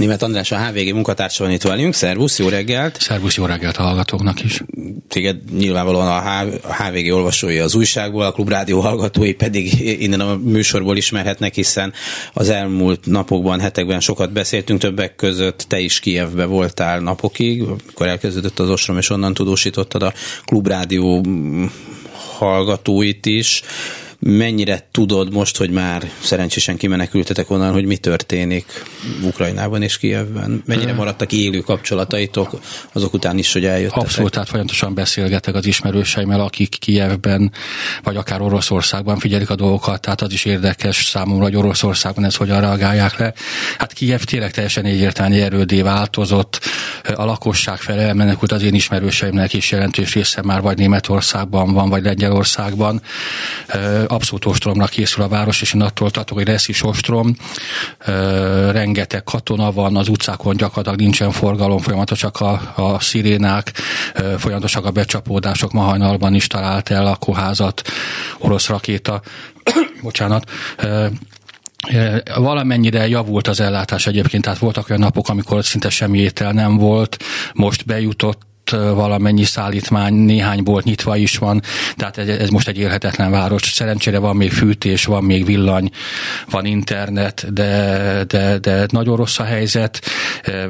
Német András, a HVG munkatársa van itt velünk. Szervusz, jó reggelt! Szervusz, jó reggelt a hallgatóknak is. Téged nyilvánvalóan a HVG olvasói az újságból, a Klubrádió hallgatói pedig innen a műsorból ismerhetnek, hiszen az elmúlt napokban, hetekben sokat beszéltünk, többek között te is Kievbe voltál napokig, amikor elkezdődött az ostrom, és onnan tudósítottad a Klubrádió hallgatóit is mennyire tudod most, hogy már szerencsésen kimenekültetek onnan, hogy mi történik Ukrajnában és Kievben? Mennyire maradtak élő kapcsolataitok azok után is, hogy eljöttetek? Abszolút, tehát folyamatosan beszélgetek az ismerőseimmel, akik Kievben, vagy akár Oroszországban figyelik a dolgokat, tehát az is érdekes számomra, hogy Oroszországban ez hogyan reagálják le. Hát Kiev tényleg teljesen egyértelmű erődé változott, a lakosság fele elmenekült az én ismerőseimnek is jelentős része már vagy Németországban van, vagy Lengyelországban abszolút ostromra készül a város, és én attól tartok, hogy lesz is ostrom. Rengeteg katona van, az utcákon gyakorlatilag nincsen forgalom, folyamatosak a, a szirénák, folyamatosak a becsapódások. Ma hajnalban is talált el a koházat orosz rakéta. Bocsánat Valamennyire javult az ellátás egyébként, tehát voltak olyan napok, amikor szinte semmi étel nem volt, most bejutott valamennyi szállítmány, néhány bolt nyitva is van, tehát ez, ez most egy élhetetlen város. Szerencsére van még fűtés, van még villany, van internet, de, de, de nagyon rossz a helyzet,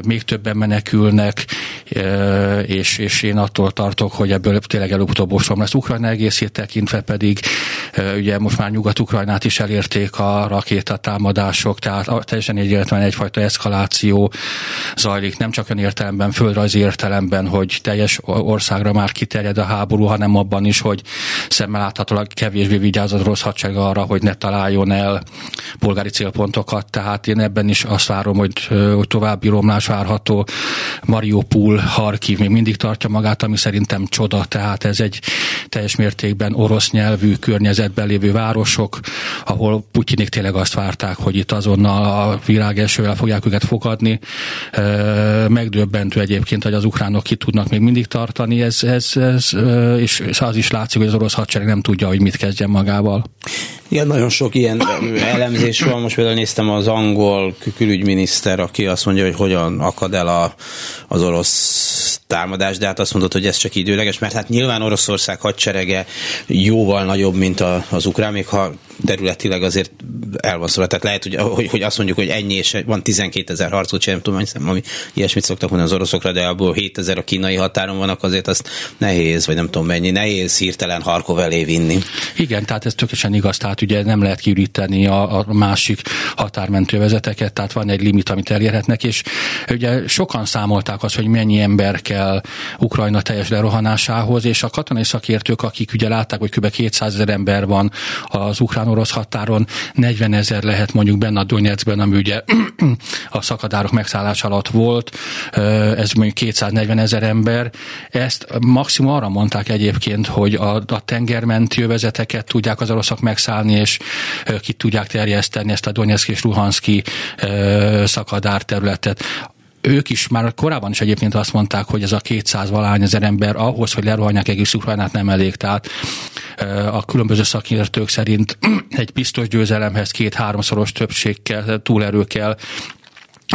még többen menekülnek, és, és én attól tartok, hogy ebből tényleg előbb-utóbb lesz. Ukrajna egészét tekintve pedig ugye most már Nyugat-Ukrajnát is elérték a rakétatámadások, tehát teljesen egyértelműen egyfajta eszkaláció zajlik, nem csak olyan értelemben, földrajzi értelemben, hogy teljes országra már kiterjed a háború, hanem abban is, hogy szemmel láthatólag kevésbé vigyáz az rossz hadsereg arra, hogy ne találjon el polgári célpontokat. Tehát én ebben is azt várom, hogy, hogy további romlás várható. Mariupol, Harkiv még mindig tartja magát, ami szerintem csoda, tehát ez egy teljes mértékben orosz nyelvű környezetben lévő városok, ahol Putyinék tényleg azt várták, hogy itt azonnal a virágesővel fogják őket fogadni. Megdöbbentő egyébként, hogy az ukránok ki tudnak még mindig tartani, ez, ez, ez és az is látszik, hogy az orosz hadsereg nem tudja, hogy mit kezdjen magával. Igen, nagyon sok ilyen elemzés van. Most például néztem az angol külügyminiszter, aki azt mondja, hogy hogyan akad el a, az orosz támadás, de hát azt mondod, hogy ez csak időleges, mert hát nyilván Oroszország hadserege jóval nagyobb, mint a, az ukrán, még ha területileg azért el van szóval. Tehát lehet, hogy, hogy, hogy azt mondjuk, hogy ennyi, és van 12 ezer harcot, nem tudom, hiszem, ami ilyesmit szoktak mondani az oroszokra, de abból 7 ezer a kínai határon vannak, azért azt nehéz, vagy nem tudom mennyi, nehéz hirtelen Harkov elé vinni. Igen, tehát ez tökéletesen igaz, tehát ugye nem lehet kiüríteni a, a másik határmentővezeteket, tehát van egy limit, amit elérhetnek, és ugye sokan számolták azt, hogy mennyi ember kell Ukrajna teljes lerohanásához, és a katonai szakértők, akik ugye látták, hogy kb. 200 ezer ember van az ukrán-orosz határon, 40 ezer lehet mondjuk benne a Donetskben, ami ugye a szakadárok megszállás alatt volt, ez mondjuk 240 ezer ember. Ezt maximum arra mondták egyébként, hogy a, a tengermenti övezeteket tudják az oroszok megszállni, és ki tudják terjeszteni ezt a Donetsk és Luhanszki szakadár területet ők is már korábban is egyébként azt mondták, hogy ez a 200 valány ezer ember ahhoz, hogy lerohanják egész Ukrajnát nem elég. Tehát a különböző szakértők szerint egy biztos győzelemhez két-háromszoros többség kell, túlerő kell,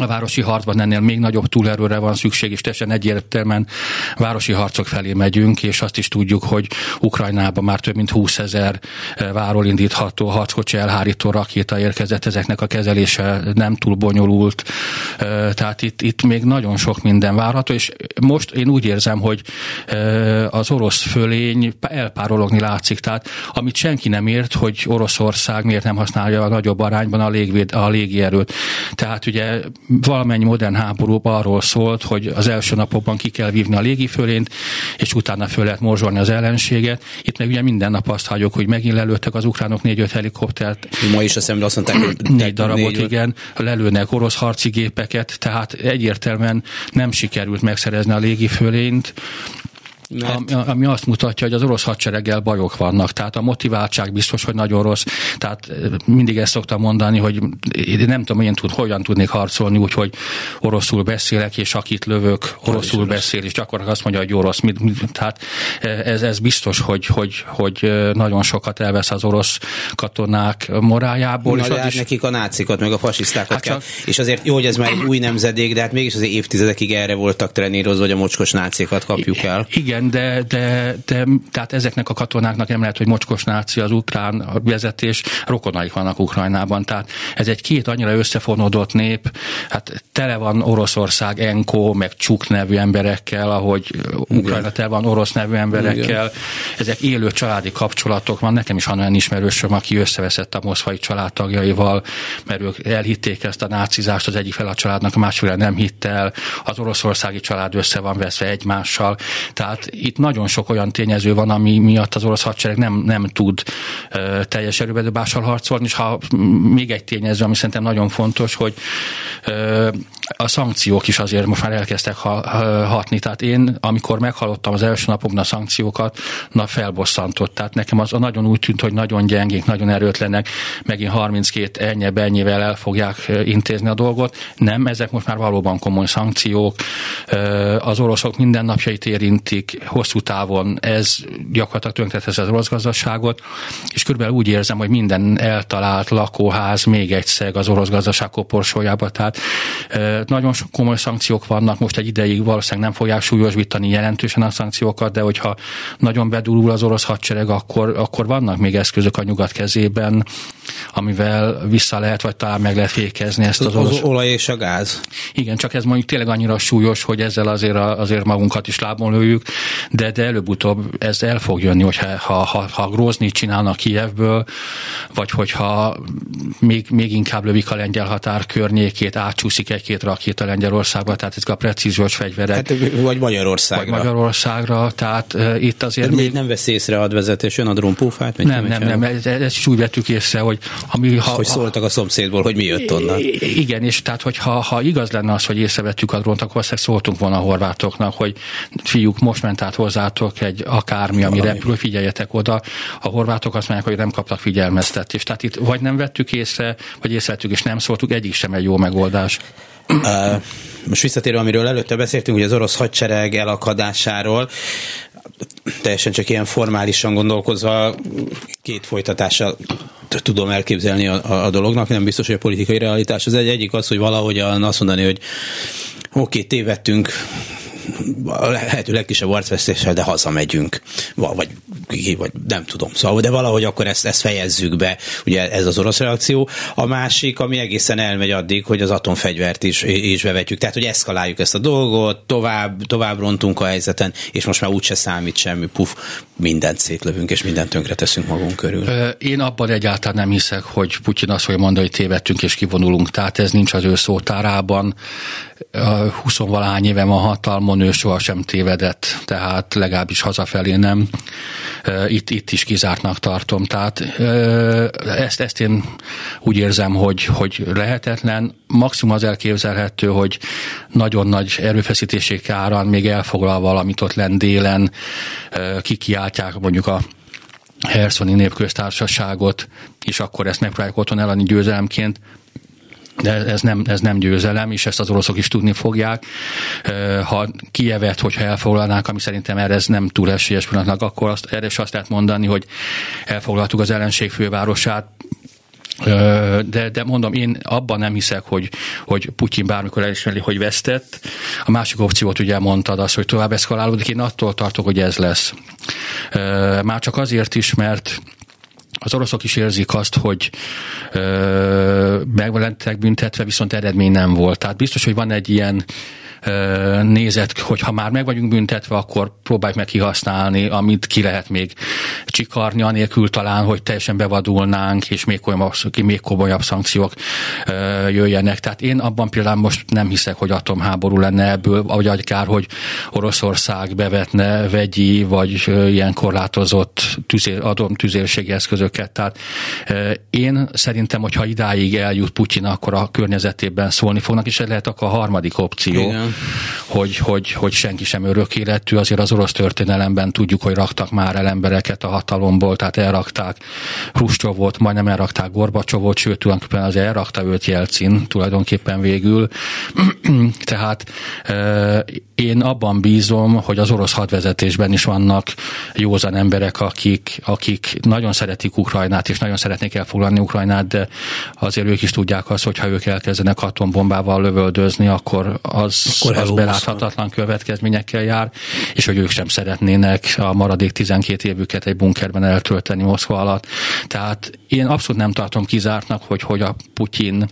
a városi harcban ennél még nagyobb túlerőre van szükség, és teljesen egyértelműen városi harcok felé megyünk, és azt is tudjuk, hogy Ukrajnában már több mint 20 ezer eh, váról indítható harckocsi elhárító rakéta érkezett, ezeknek a kezelése nem túl bonyolult, eh, tehát itt, itt még nagyon sok minden várható, és most én úgy érzem, hogy eh, az orosz fölény elpárologni látszik, tehát amit senki nem ért, hogy Oroszország miért nem használja a nagyobb arányban a, légvéd, a légierőt. Tehát ugye valamennyi modern háborúban arról szólt, hogy az első napokban ki kell vívni a légifölényt, és utána föl lehet morzsolni az ellenséget. Itt meg ugye minden nap azt hagyjuk, hogy megint lelőttek az ukránok négy-öt helikoptert. Ma is a szemben azt mondták, hogy négy darabot, négy, igen, lelőnek orosz harci gépeket, tehát egyértelműen nem sikerült megszerezni a légifölényt Mert... Ami, ami azt mutatja, hogy az orosz hadsereggel bajok vannak, tehát a motiváltság biztos, hogy nagyon rossz. Tehát mindig ezt szoktam mondani, hogy én nem tudom, én tud, hogyan tudnék harcolni, úgyhogy oroszul beszélek, és akit lövök, oroszul beszél, és gyakorlatilag azt mondja, hogy orosz. Tehát ez, ez biztos, hogy, hogy, hogy nagyon sokat elvesz az orosz katonák morájából. Na, és hát is... nekik a nácikat, meg a fasisztákat hát kell. Csak... És azért jó, hogy ez már egy új nemzedék, de hát mégis azért évtizedekig erre voltak trenírozva, hogy a mocskos nácikat kapjuk el. Igen, de, de, de tehát ezeknek a katonáknak nem lehet, hogy mocskos náci az ukrán vezetés, rokonaik vannak Ukrajnában. Tehát ez egy két annyira összefonódott nép, hát tele van Oroszország, Enko, meg Csuk nevű emberekkel, ahogy Ukrajna tele van orosz nevű emberekkel. Igen. Ezek élő családi kapcsolatok van. Nekem is van olyan ismerősöm, aki összeveszett a moszkvai családtagjaival, mert ők elhitték ezt a nácizást, az egyik fel a családnak, a másik nem hitt el, az oroszországi család össze van veszve egymással. Tehát itt nagyon sok olyan tényező van, ami miatt az orosz hadsereg nem, nem tud uh, teljes erőbedobással harcolni, és ha még egy tényező, ami szerintem nagyon fontos, hogy uh, a szankciók is azért most már elkezdtek ha, hatni. Tehát én, amikor meghallottam az első napokban a szankciókat, na felbosszantott. Tehát nekem az nagyon úgy tűnt, hogy nagyon gyengék, nagyon erőtlenek, megint 32 ennyi ennyivel el fogják intézni a dolgot. Nem, ezek most már valóban komoly szankciók. Az oroszok mindennapjait érintik, hosszú távon ez gyakorlatilag tönkretesz az orosz gazdaságot, és körülbelül úgy érzem, hogy minden eltalált lakóház még egyszer az orosz gazdaság koporsójába. Tehát nagyon sok komoly szankciók vannak, most egy ideig valószínűleg nem fogják súlyosbítani jelentősen a szankciókat, de hogyha nagyon bedurul az orosz hadsereg, akkor, akkor vannak még eszközök a nyugat kezében, amivel vissza lehet, vagy talán meg lehet fékezni ezt az, az orosz... olaj és a gáz. Igen, csak ez mondjuk tényleg annyira súlyos, hogy ezzel azért, azért magunkat is lábon lőjük, de, de előbb-utóbb ez el fog jönni, hogyha ha, ha, ha Grózni csinálnak Kijevből, vagy hogyha még, még inkább lövik a lengyel határ környékét, átcsúszik egy-két rakéta Lengyelországba, tehát ezek a precíziós fegyverek. Hát, vagy Magyarországra. Vagy Magyarországra, tehát uh, itt azért de még... Nem vesz észre advezetés, jön a drónpófát? Nem, nem, nem, ez, ezt is úgy vettük észre, hogy... Ami, ha, hogy szóltak a szomszédból, hogy mi jött onnan. Igen, és tehát, hogy ha, ha igaz lenne az, hogy észrevettük a drónt, akkor szóltunk volna a horvátoknak, hogy fiúk, most ment át hozzátok egy akármi, ami Valami. repül, figyeljetek oda. A horvátok azt mondják, hogy nem kaptak figyelmeztetést. Tehát itt vagy nem vettük észre, vagy észrevettük és nem szóltuk, egyik sem egy jó megoldás. Uh, most visszatérve, amiről előtte beszéltünk, hogy az orosz hadsereg elakadásáról, teljesen csak ilyen formálisan gondolkozva két folytatással tudom elképzelni a, a dolognak, nem biztos, hogy a politikai realitás az egy, egyik az, hogy valahogyan azt mondani, hogy oké, okay, tévedtünk, a lehető legkisebb arcvesztéssel, de hazamegyünk, vagy, vagy nem tudom. Szóval, de valahogy akkor ezt, ezt fejezzük be, ugye ez az orosz reakció. A másik, ami egészen elmegy addig, hogy az atomfegyvert is, is bevetjük. Tehát, hogy eszkaláljuk ezt a dolgot, tovább, tovább rontunk a helyzeten, és most már úgyse számít semmi, puf, mindent szétlövünk, és mindent tönkre teszünk magunk körül. Én abban egyáltalán nem hiszek, hogy Putyin azt fogja mondani, hogy tévedtünk és kivonulunk. Tehát ez nincs az ő szótárában. 20 valahány éve van hatalmon, ő sohasem tévedett, tehát legalábbis hazafelé nem. Itt, itt is kizártnak tartom. Tehát ezt, ezt én úgy érzem, hogy, hogy lehetetlen. Maximum az elképzelhető, hogy nagyon nagy erőfeszítések árán még elfoglal valamit ott lent délen, kikiáltják mondjuk a Herszoni Népköztársaságot, és akkor ezt megpróbálják otthon eladni győzelemként, de ez nem, ez nem győzelem, és ezt az oroszok is tudni fogják. Ha Kievet, hogyha elfoglalnák, ami szerintem erre ez nem túl esélyes pillanatnak, akkor azt, erre is azt lehet mondani, hogy elfoglaltuk az ellenség fővárosát, de, de mondom, én abban nem hiszek, hogy, hogy Putyin bármikor elismeri, hogy vesztett. A másik opciót ugye mondtad az, hogy tovább eszkalálódik. Én attól tartok, hogy ez lesz. Már csak azért is, mert az oroszok is érzik azt, hogy meg büntetve, viszont eredmény nem volt. Tehát biztos, hogy van egy ilyen nézet, hogy ha már meg vagyunk büntetve, akkor próbáljuk meg kihasználni, amit ki lehet még csikarni, anélkül talán, hogy teljesen bevadulnánk, és még, komolyabb, még komolyabb szankciók jöjjenek. Tehát én abban például most nem hiszek, hogy atomháború lenne ebből, vagy akár, hogy Oroszország bevetne vegyi, vagy ilyen korlátozott tüzér, atomtüzérségi eszközöket. Tehát én szerintem, hogyha idáig eljut Putyin, akkor a környezetében szólni fognak, és ez lehet akkor a harmadik opció. Igen hogy, hogy, hogy senki sem örök életű. Azért az orosz történelemben tudjuk, hogy raktak már el embereket a hatalomból, tehát elrakták Hruscsovot, majdnem elrakták Gorbacsovot, sőt, tulajdonképpen az elrakta őt Jelcin tulajdonképpen végül. tehát én abban bízom, hogy az orosz hadvezetésben is vannak józan emberek, akik, akik nagyon szeretik Ukrajnát, és nagyon szeretnék elfoglalni Ukrajnát, de azért ők is tudják azt, hogy ha ők elkezdenek atombombával lövöldözni, akkor az, az beláthatatlan következményekkel jár, és hogy ők sem szeretnének a maradék 12 évüket egy bunkerben eltölteni Moszkva alatt. Tehát én abszolút nem tartom kizártnak, hogy, hogy a Putyin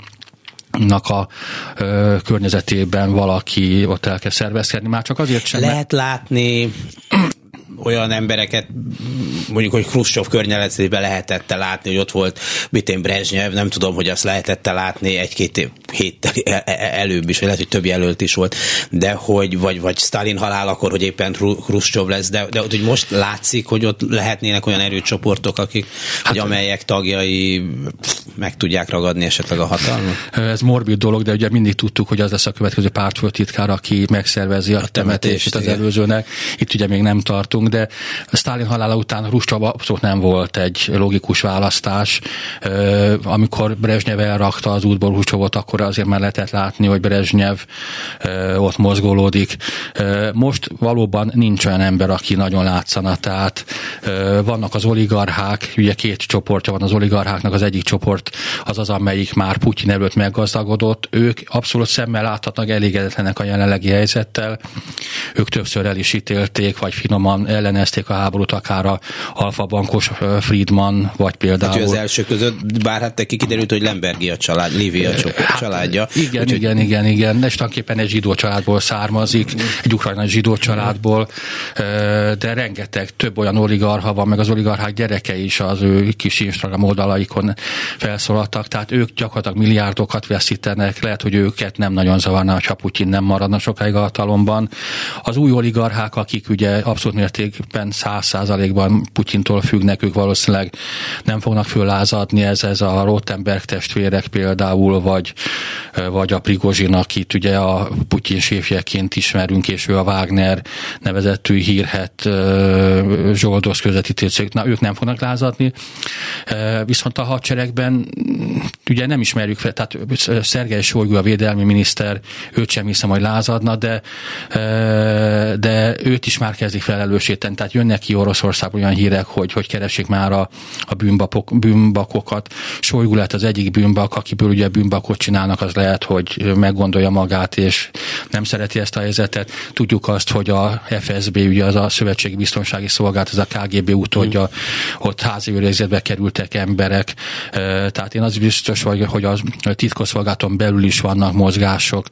nak a ö, környezetében valaki ott elkezd szervezkedni, már csak azért sem. Lehet látni olyan embereket, mondjuk, hogy Khrushchev környezetében lehetette látni, hogy ott volt Bitén Brezsnyev, nem tudom, hogy azt lehetette látni egy-két héttel előbb is, vagy lehet, hogy több jelölt is volt, de hogy, vagy, vagy Stalin halál akkor, hogy éppen Khrushchev lesz, de, de hogy most látszik, hogy ott lehetnének olyan erőcsoportok, akik, hát, hogy amelyek tagjai meg tudják ragadni esetleg a hatalmat? Ez morbid dolog, de ugye mindig tudtuk, hogy az lesz a következő pártfőtitkár, aki megszervezi a, a temetést az előzőnek. Itt ugye még nem tartunk, de Stalin halála után Ruscsaba abszolút nem volt egy logikus választás. Amikor Brezsnyev elrakta az útból Ruscsovot, akkor azért már lehetett látni, hogy Brezsnyev ott mozgolódik. Most valóban nincs olyan ember, aki nagyon látszana, tehát vannak az oligarchák, ugye két csoportja van az oligarcháknak, az egyik csoport az az, amelyik már Putyin előtt meggazdagodott, ők abszolút szemmel láthatnak elégedetlenek a jelenlegi helyzettel, ők többször el is ítélték, vagy finoman ellenezték a háborút, akár a Alfa Bankos Friedman, vagy például... Hát az első között, bár hát kiderült, hogy Lembergi a család, Lívia a hát, családja. Igen, úgyhogy... igen, igen, igen, de tulajdonképpen egy zsidó családból származik, egy ukrajnai zsidó családból, de rengeteg több olyan oligarha van, meg az oligarchák gyereke is az ő kis Instagram oldalaikon felszólaltak, tehát ők gyakorlatilag milliárdokat veszítenek, lehet, hogy őket nem nagyon zavarna, ha Putyin nem maradna sokáig a hatalomban. Az új oligarchák, akik ugye abszolút mértékben, száz százalékban Putyintól függnek, ők valószínűleg nem fognak föllázadni, ez, ez a Rottenberg testvérek például, vagy, vagy a Prigozsin, akit ugye a Putyin séfjeként ismerünk, és ő a Wagner nevezettű hírhet zsoldos közvetítő na ők nem fognak lázadni, viszont a hadseregben ugye nem ismerjük fel, tehát Szergej Solygó a védelmi miniszter, őt sem hiszem, hogy lázadna, de, de őt is már kezdik felelősét tenni. Tehát jönnek ki Oroszországból olyan hírek, hogy, hogy keresik már a, a bűnbakok, bűnbakokat. Solygó lett az egyik bűnbak, akiből ugye bűnbakot csinálnak, az lehet, hogy meggondolja magát, és nem szereti ezt a helyzetet. Tudjuk azt, hogy a FSB, ugye az a Szövetségi Biztonsági Szolgálat, az a KGB utódja, mm. ott házi őrizetbe kerültek emberek. Tehát én az biztos vagy, hogy a titkosszolgálaton belül is vannak mozgások.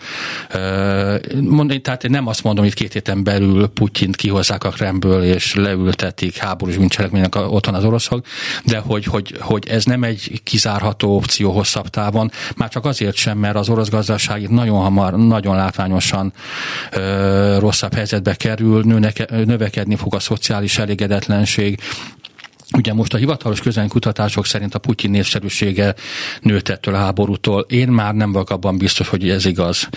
Tehát én nem azt mondom, hogy két héten belül Putyint kihozzák a Kremből, és leültetik háborús bűncselekménynek otthon az oroszok, de hogy, hogy, hogy ez nem egy kizárható opció hosszabb távon, már csak azért sem, mert az orosz gazdaság itt nagyon hamar, nagyon látványosan ö, rosszabb helyzetbe kerül, nőnek, növekedni fog a szociális elégedetlenség, Ugye most a hivatalos kutatások szerint a Putyin népszerűsége nőtt ettől a háborútól. Én már nem vagyok abban biztos, hogy ez igaz.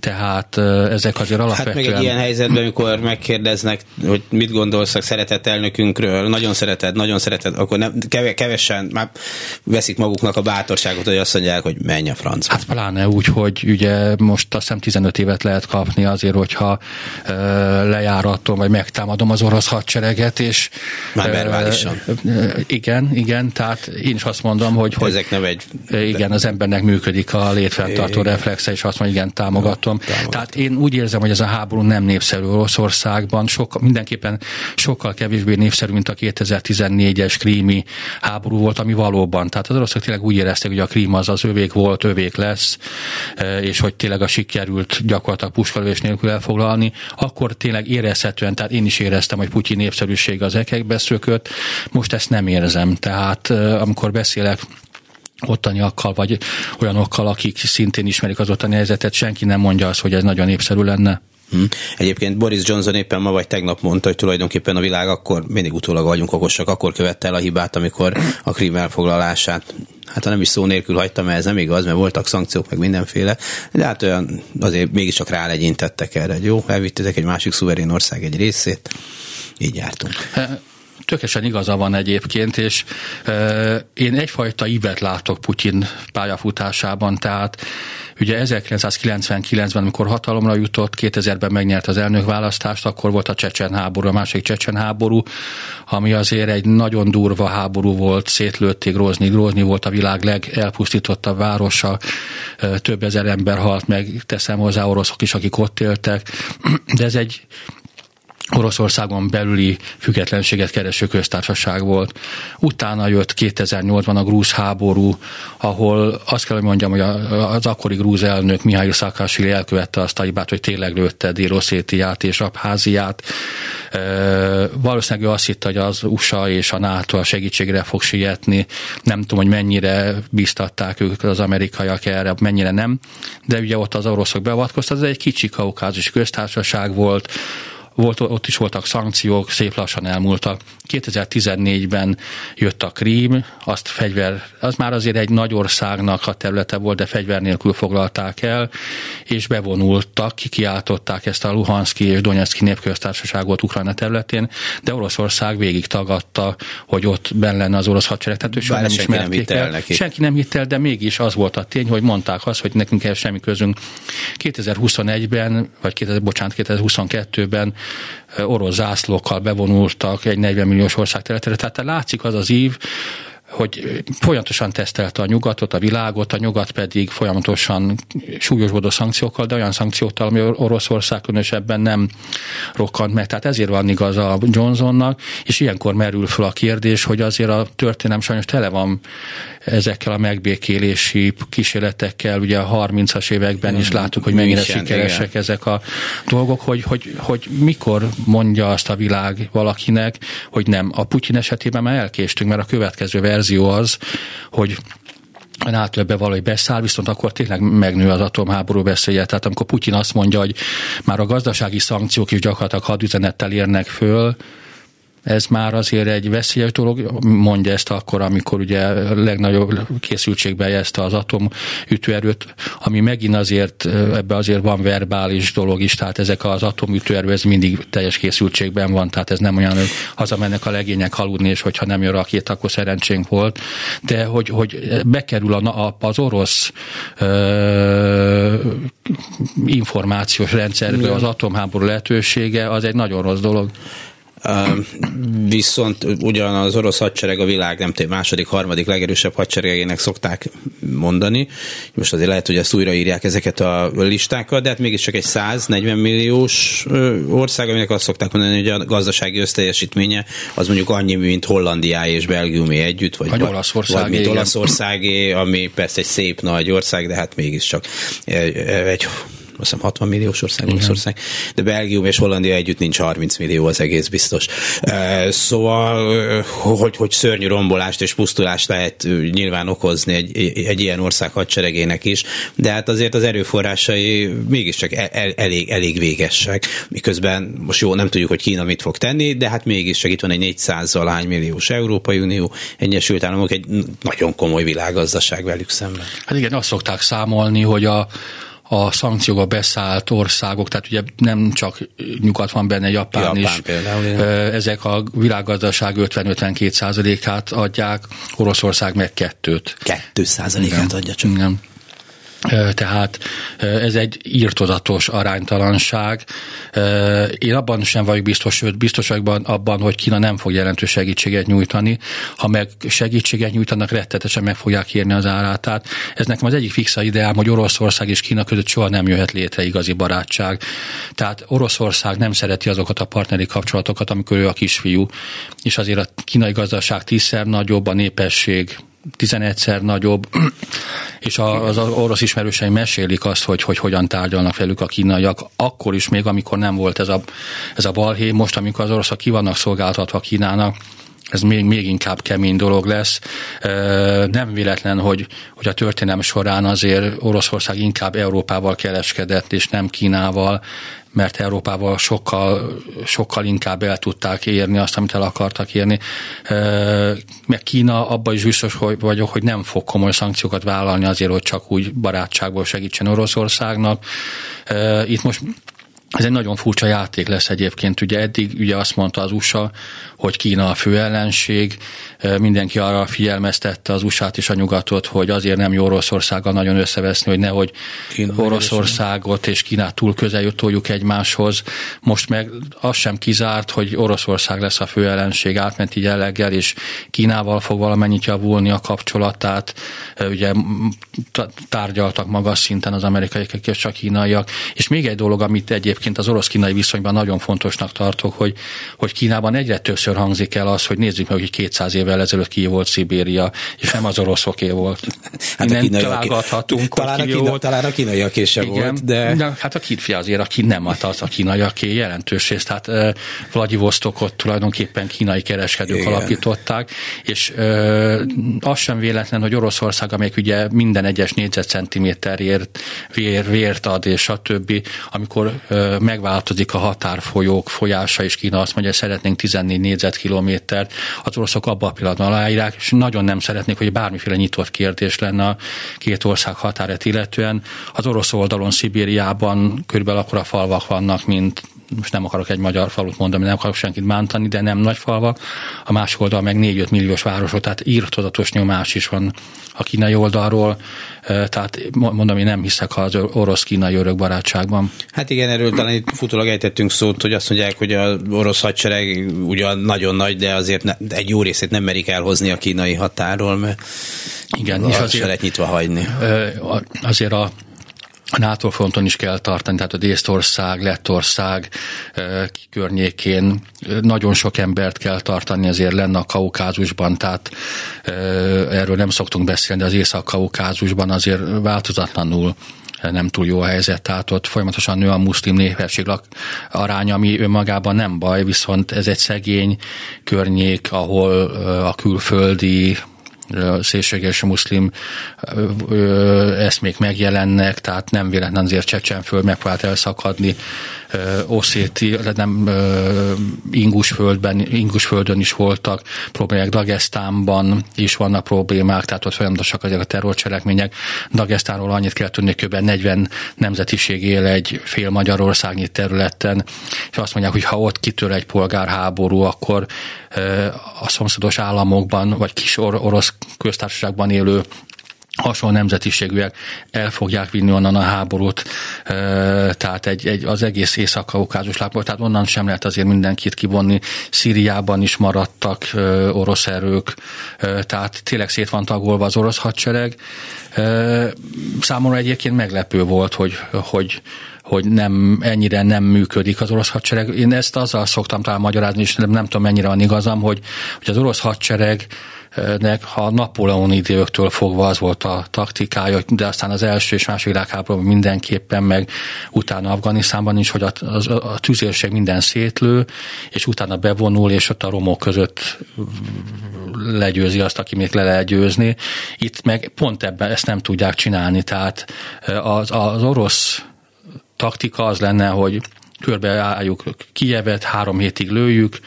Tehát ezek azért alapvetően... Hát meg egy ilyen helyzetben, amikor megkérdeznek, hogy mit gondolsz a szeretett elnökünkről, nagyon szereted, nagyon szereted, akkor nem, kevesen már veszik maguknak a bátorságot, hogy azt mondják, hogy menj a franc. Hát pláne úgy, hogy ugye most azt hiszem 15 évet lehet kapni azért, hogyha lejáratom, vagy megtámadom az orosz hadsereget, és... Már verbálisan igen, igen, tehát én is azt mondom, hogy, hogy ezek nem egy... Igen, az embernek működik a létfenntartó reflexe, és azt mondja, igen, támogatom. támogatom. Tehát én úgy érzem, hogy ez a háború nem népszerű Oroszországban, sok, mindenképpen sokkal kevésbé népszerű, mint a 2014-es krími háború volt, ami valóban. Tehát az oroszok tényleg úgy érezték, hogy a krím az az övék volt, övék lesz, és hogy tényleg a sikerült gyakorlatilag puskalövés nélkül elfoglalni, akkor tényleg érezhetően, tehát én is éreztem, hogy Putyin népszerűség az ekekbe szökött. Most most ezt nem érzem. Tehát amikor beszélek ottaniakkal, vagy olyanokkal, akik szintén ismerik az ottani helyzetet, senki nem mondja azt, hogy ez nagyon népszerű lenne. Hm. Egyébként Boris Johnson éppen ma vagy tegnap mondta, hogy tulajdonképpen a világ akkor mindig utólag vagyunk okosak, akkor követte el a hibát, amikor a krím elfoglalását hát ha nem is szó nélkül hagytam, mert ez nem igaz, mert voltak szankciók, meg mindenféle, de hát olyan azért mégiscsak rálegyintettek erre, hogy jó, elvittetek egy másik szuverén ország egy részét, így jártunk tökéletesen igaza van egyébként, és e, én egyfajta ívet látok Putyin pályafutásában, tehát ugye 1999-ben, amikor hatalomra jutott, 2000-ben megnyert az elnökválasztást, akkor volt a Csecsen háború, a másik Csecsen háború, ami azért egy nagyon durva háború volt, szétlőtték Grózni. Grózni volt a világ legelpusztítottabb városa, több ezer ember halt meg, teszem hozzá oroszok is, akik ott éltek, de ez egy Oroszországon belüli függetlenséget kereső köztársaság volt. Utána jött 2008-ban a grúz háború, ahol azt kell, hogy mondjam, hogy az akkori grúz elnök Mihály Szakásvili elkövette azt a hibát, hogy tényleg lőtte Dél-Oszétiát és Abháziát. Valószínűleg ő azt hitte, hogy az USA és a NATO a segítségre fog sietni. Nem tudom, hogy mennyire biztatták ők az amerikaiak erre, mennyire nem. De ugye ott az oroszok beavatkoztak, ez egy kicsi kaukázus köztársaság volt, volt, ott is voltak szankciók, szép lassan elmúltak. 2014-ben jött a Krím, azt fegyver, az már azért egy nagy országnak a területe volt, de fegyver nélkül foglalták el, és bevonultak, kikiáltották ezt a Luhanszki és Donetszki népköztársaságot Ukrajna területén, de Oroszország végig tagadta, hogy ott benne lenne az orosz hadsereg. Tehát ő nem senki nem hitt el, neki. Senki nem hitt el, de mégis az volt a tény, hogy mondták azt, hogy nekünk el semmi közünk. 2021-ben, vagy 2000, bocsánat, 2022-ben orosz zászlókkal bevonultak egy 40 milliós ország területére. Tehát látszik az az ív, hogy folyamatosan tesztelte a nyugatot, a világot, a nyugat pedig folyamatosan súlyosbodó szankciókkal, de olyan szankciókkal, ami Oroszország különösebben nem rokkant meg. Tehát ezért van igaz a Johnsonnak, és ilyenkor merül fel a kérdés, hogy azért a történelem sajnos tele van ezekkel a megbékélési kísérletekkel, ugye a 30-as években is láttuk, hogy mennyire sikeresek igen. ezek a dolgok, hogy, hogy, hogy mikor mondja azt a világ valakinek, hogy nem. A Putyin esetében már elkéstünk, mert a következő verzió az, hogy NATO ebbe valahogy beszáll, viszont akkor tényleg megnő az atomháború beszélje. Tehát amikor Putyin azt mondja, hogy már a gazdasági szankciók is gyakorlatilag hadüzenettel érnek föl, ez már azért egy veszélyes dolog, mondja ezt akkor, amikor ugye a legnagyobb készültségbe jelezte az atomütőerőt, ami megint azért, ebbe azért van verbális dolog is, tehát ezek az atomütőerő, ez mindig teljes készültségben van, tehát ez nem olyan, hogy hazamennek a legények aludni, és hogyha nem jön rakét, akkor szerencsénk volt, de hogy, hogy bekerül a, az orosz ö, információs rendszerbe az atomháború lehetősége, az egy nagyon rossz dolog. Viszont ugyan az orosz hadsereg a világ nem tudom, második, harmadik legerősebb hadseregének szokták mondani. Most azért lehet, hogy ezt újraírják ezeket a listákat, de hát mégiscsak egy 140 milliós ország, aminek azt szokták mondani, hogy a gazdasági összteljesítménye az mondjuk annyi, mint Hollandiáé és Belgiumé együtt, vagy, vagy Olaszországé, vagy mint Olaszországé, ami persze egy szép nagy ország, de hát mégiscsak egy azt hiszem 60 milliós ország, ország, de Belgium és Hollandia együtt nincs 30 millió, az egész biztos. Szóval, hogy, hogy szörnyű rombolást és pusztulást lehet nyilván okozni egy, egy ilyen ország hadseregének is, de hát azért az erőforrásai mégiscsak el, el, elég, elég végesek, miközben most jó, nem tudjuk, hogy Kína mit fog tenni, de hát mégiscsak itt van egy 400 alány milliós Európai Unió, Egyesült Államok, egy nagyon komoly világgazdaság velük szemben. Hát igen, azt szokták számolni, hogy a a szankcióba beszállt országok, tehát ugye nem csak nyugat van benne, Japán, Japán is. Például, ezek a világgazdaság 50-52 százalékát adják, Oroszország meg kettőt. Kettő százalékát adja csak. Igen. Tehát ez egy írtozatos aránytalanság. Én abban sem vagyok biztos, sőt biztos vagyok abban, hogy Kína nem fog jelentős segítséget nyújtani. Ha meg segítséget nyújtanak, rettetesen meg fogják érni az árát. Tehát ez nekem az egyik fixa ideám, hogy Oroszország és Kína között soha nem jöhet létre igazi barátság. Tehát Oroszország nem szereti azokat a partneri kapcsolatokat, amikor ő a kisfiú, és azért a kínai gazdaság tízszer nagyobb, a népesség 11-szer nagyobb, és az orosz ismerőseim mesélik azt, hogy, hogy hogyan tárgyalnak velük a kínaiak, akkor is még, amikor nem volt ez a, ez a balhé, most, amikor az oroszok ki vannak szolgáltatva Kínának, ez még, még inkább kemény dolog lesz. Nem véletlen, hogy, hogy a történelem során azért Oroszország inkább Európával kereskedett, és nem Kínával, mert Európával sokkal, sokkal inkább el tudták érni azt, amit el akartak érni. Meg Kína abban is biztos hogy vagyok, hogy nem fog komoly szankciókat vállalni azért, hogy csak úgy barátságból segítsen Oroszországnak. Itt most ez egy nagyon furcsa játék lesz egyébként. Ugye eddig ugye azt mondta az USA, hogy Kína a fő ellenség, mindenki arra figyelmeztette az USA-t és a nyugatot, hogy azért nem jó Oroszországgal nagyon összeveszni, hogy nehogy Kína Oroszországot és Kínát túl közel jutoljuk egymáshoz. Most meg az sem kizárt, hogy Oroszország lesz a fő ellenség átmenti jelleggel, és Kínával fog valamennyit javulni a kapcsolatát. Ugye tárgyaltak magas szinten az amerikaiak és a kínaiak. És még egy dolog, amit egyébként az orosz-kínai viszonyban nagyon fontosnak tartok, hogy, hogy Kínában egyre többször hangzik el az, hogy nézzük meg, hogy 200 év évvel ezelőtt ki volt Szibéria, és nem az oroszoké volt. Hát Innen találgathatunk, talán, a kína, volt. talán a kínaiaké se Igen, volt, de... de... Hát a kínfia azért, aki nem az, az a kínaiaké jelentős részt. Hát uh, Vladivostokot tulajdonképpen kínai kereskedők Igen. alapították, és uh, az sem véletlen, hogy Oroszország, amelyik ugye minden egyes négyzetcentiméterért vér, vért ad, és a többi, amikor uh, megváltozik a határfolyók folyása, és Kína azt mondja, hogy szeretnénk 14 négyzetkilométert, az oroszok abba a pillanatban aláírják, és nagyon nem szeretnék, hogy bármiféle nyitott kérdés lenne a két ország határát illetően. Az orosz oldalon, Szibériában körülbelül akkora falvak vannak, mint most nem akarok egy magyar falut mondani, nem akarok senkit bántani, de nem nagy falvak. A másik oldal meg 4-5 milliós városok, tehát írtozatos nyomás is van a kínai oldalról. Tehát mondom, én nem hiszek az orosz-kínai örök barátságban. Hát igen, erről talán itt futólag ejtettünk szót, hogy azt mondják, hogy az orosz hadsereg ugyan nagyon nagy, de azért ne, egy jó részét nem merik elhozni a kínai határól, mert igen, és azért, nyitva hagyni. Azért a a NATO fronton is kell tartani, tehát a Désztország, Lettország környékén nagyon sok embert kell tartani, azért lenne a Kaukázusban, tehát erről nem szoktunk beszélni, de az Észak-Kaukázusban azért változatlanul nem túl jó a helyzet, tehát ott folyamatosan nő a muszlim népesség aránya, ami önmagában nem baj, viszont ez egy szegény környék, ahol a külföldi szélséges muszlim eszmék megjelennek, tehát nem véletlen azért Csecsenföld megpróbált elszakadni, Oszéti, nem Ingusföldben, Ingusföldön is voltak problémák, Dagestánban is vannak problémák, tehát ott folyamatosak ezek a terrorcselekmények. Dagestánról annyit kell tudni, kb. 40 nemzetiség él egy fél Magyarországnyi területen, és azt mondják, hogy ha ott kitör egy polgárháború, akkor a szomszédos államokban, vagy kis orosz köztársaságban élő hasonló nemzetiségűek el fogják vinni onnan a háborút, tehát egy, egy, az egész észak-kaukázus lábból, tehát onnan sem lehet azért mindenkit kivonni. Szíriában is maradtak orosz erők, tehát tényleg szét van tagolva az orosz hadsereg. Számomra egyébként meglepő volt, hogy, hogy hogy nem, ennyire nem működik az orosz hadsereg. Én ezt azzal szoktam talán magyarázni, és nem, nem tudom mennyire van igazam, hogy, hogy az orosz hadsereg nek ha Napóleon időktől fogva az volt a taktikája, de aztán az első és második világháborúban mindenképpen, meg utána Afganisztánban is, hogy a, a, a tüzérség minden szétlő, és utána bevonul, és ott a romok között legyőzi azt, aki még le lehet győzni. Itt meg pont ebben ezt nem tudják csinálni, tehát az, az orosz taktika az lenne, hogy körbeálljuk Kijevet, három hétig lőjük,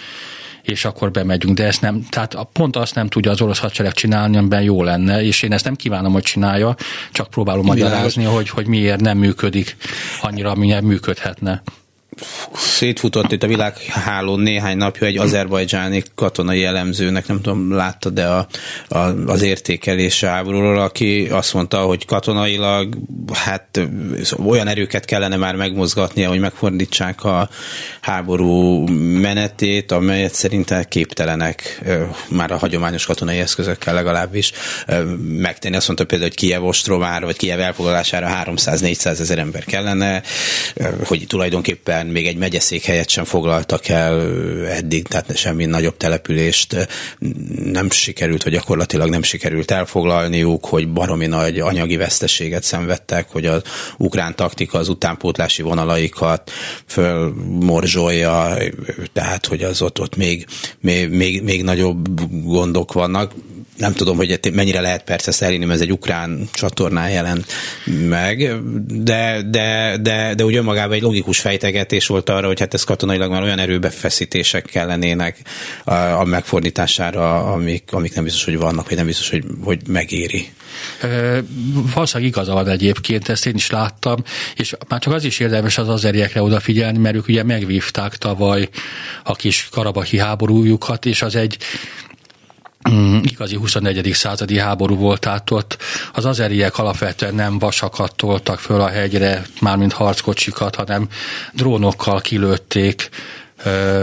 és akkor bemegyünk. De ezt nem, tehát pont azt nem tudja az orosz hadsereg csinálni, amiben jó lenne, és én ezt nem kívánom, hogy csinálja, csak próbálom magyarázni, hogy, hogy miért nem működik annyira, amilyen működhetne szétfutott itt a világhálón néhány napja egy azerbajdzsáni katonai elemzőnek, nem tudom, látta, de a, a, az értékelése háborúról, aki azt mondta, hogy katonailag hát olyan erőket kellene már megmozgatnia, hogy megfordítsák a háború menetét, amelyet szerintem képtelenek már a hagyományos katonai eszközökkel legalábbis megtenni. Azt mondta például, hogy Kiev ostromára, vagy Kiev elfoglalására 300-400 ezer ember kellene, hogy tulajdonképpen Budapesten még egy megyeszék helyet sem foglaltak el eddig, tehát semmi nagyobb települést nem sikerült, vagy gyakorlatilag nem sikerült elfoglalniuk, hogy baromi nagy anyagi veszteséget szenvedtek, hogy az ukrán taktika az utánpótlási vonalaikat fölmorzsolja, tehát hogy az ott, ott még, még, még, még nagyobb gondok vannak nem tudom, hogy mennyire lehet persze szerint, ez egy ukrán csatornán jelent meg, de, de, de, de úgy önmagában egy logikus fejtegetés volt arra, hogy hát ez katonailag már olyan erőbefeszítések kellenének a, a megfordítására, amik, amik nem biztos, hogy vannak, vagy nem biztos, hogy, hogy megéri. Valószínűleg igaza van egyébként, ezt én is láttam, és már csak az is érdemes az azeriekre odafigyelni, mert ők ugye megvívták tavaly a kis karabahi háborújukat, és az egy igazi 21. századi háború volt, tehát ott az azeriek alapvetően nem vasakat toltak föl a hegyre, mármint harckocsikat, hanem drónokkal kilőtték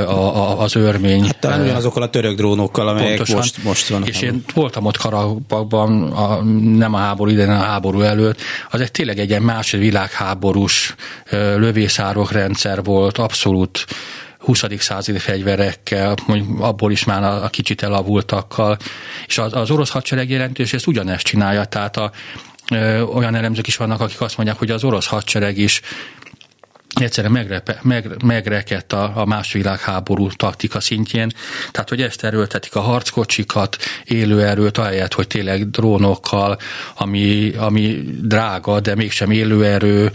a, a, az örmény. Hát talán ugyanazokkal a török drónokkal, amelyek pontosan, most, most vannak. És én voltam ott Karabakban, a, nem a háború idején, a háború előtt. Az egy tényleg egy ilyen második világháborús lövészárok rendszer volt, abszolút 20. századi fegyverekkel, mondjuk abból is már a, a kicsit elavultakkal, és az, az orosz hadsereg jelentős ezt ugyanezt csinálja, tehát a, olyan elemzők is vannak, akik azt mondják, hogy az orosz hadsereg is egyszerűen megrepe, meg, megrekedt a, a más világháború taktika szintjén, tehát hogy ezt erőltetik a harckocsikat, élőerőt, ahelyett, hogy tényleg drónokkal, ami, ami drága, de mégsem élőerő,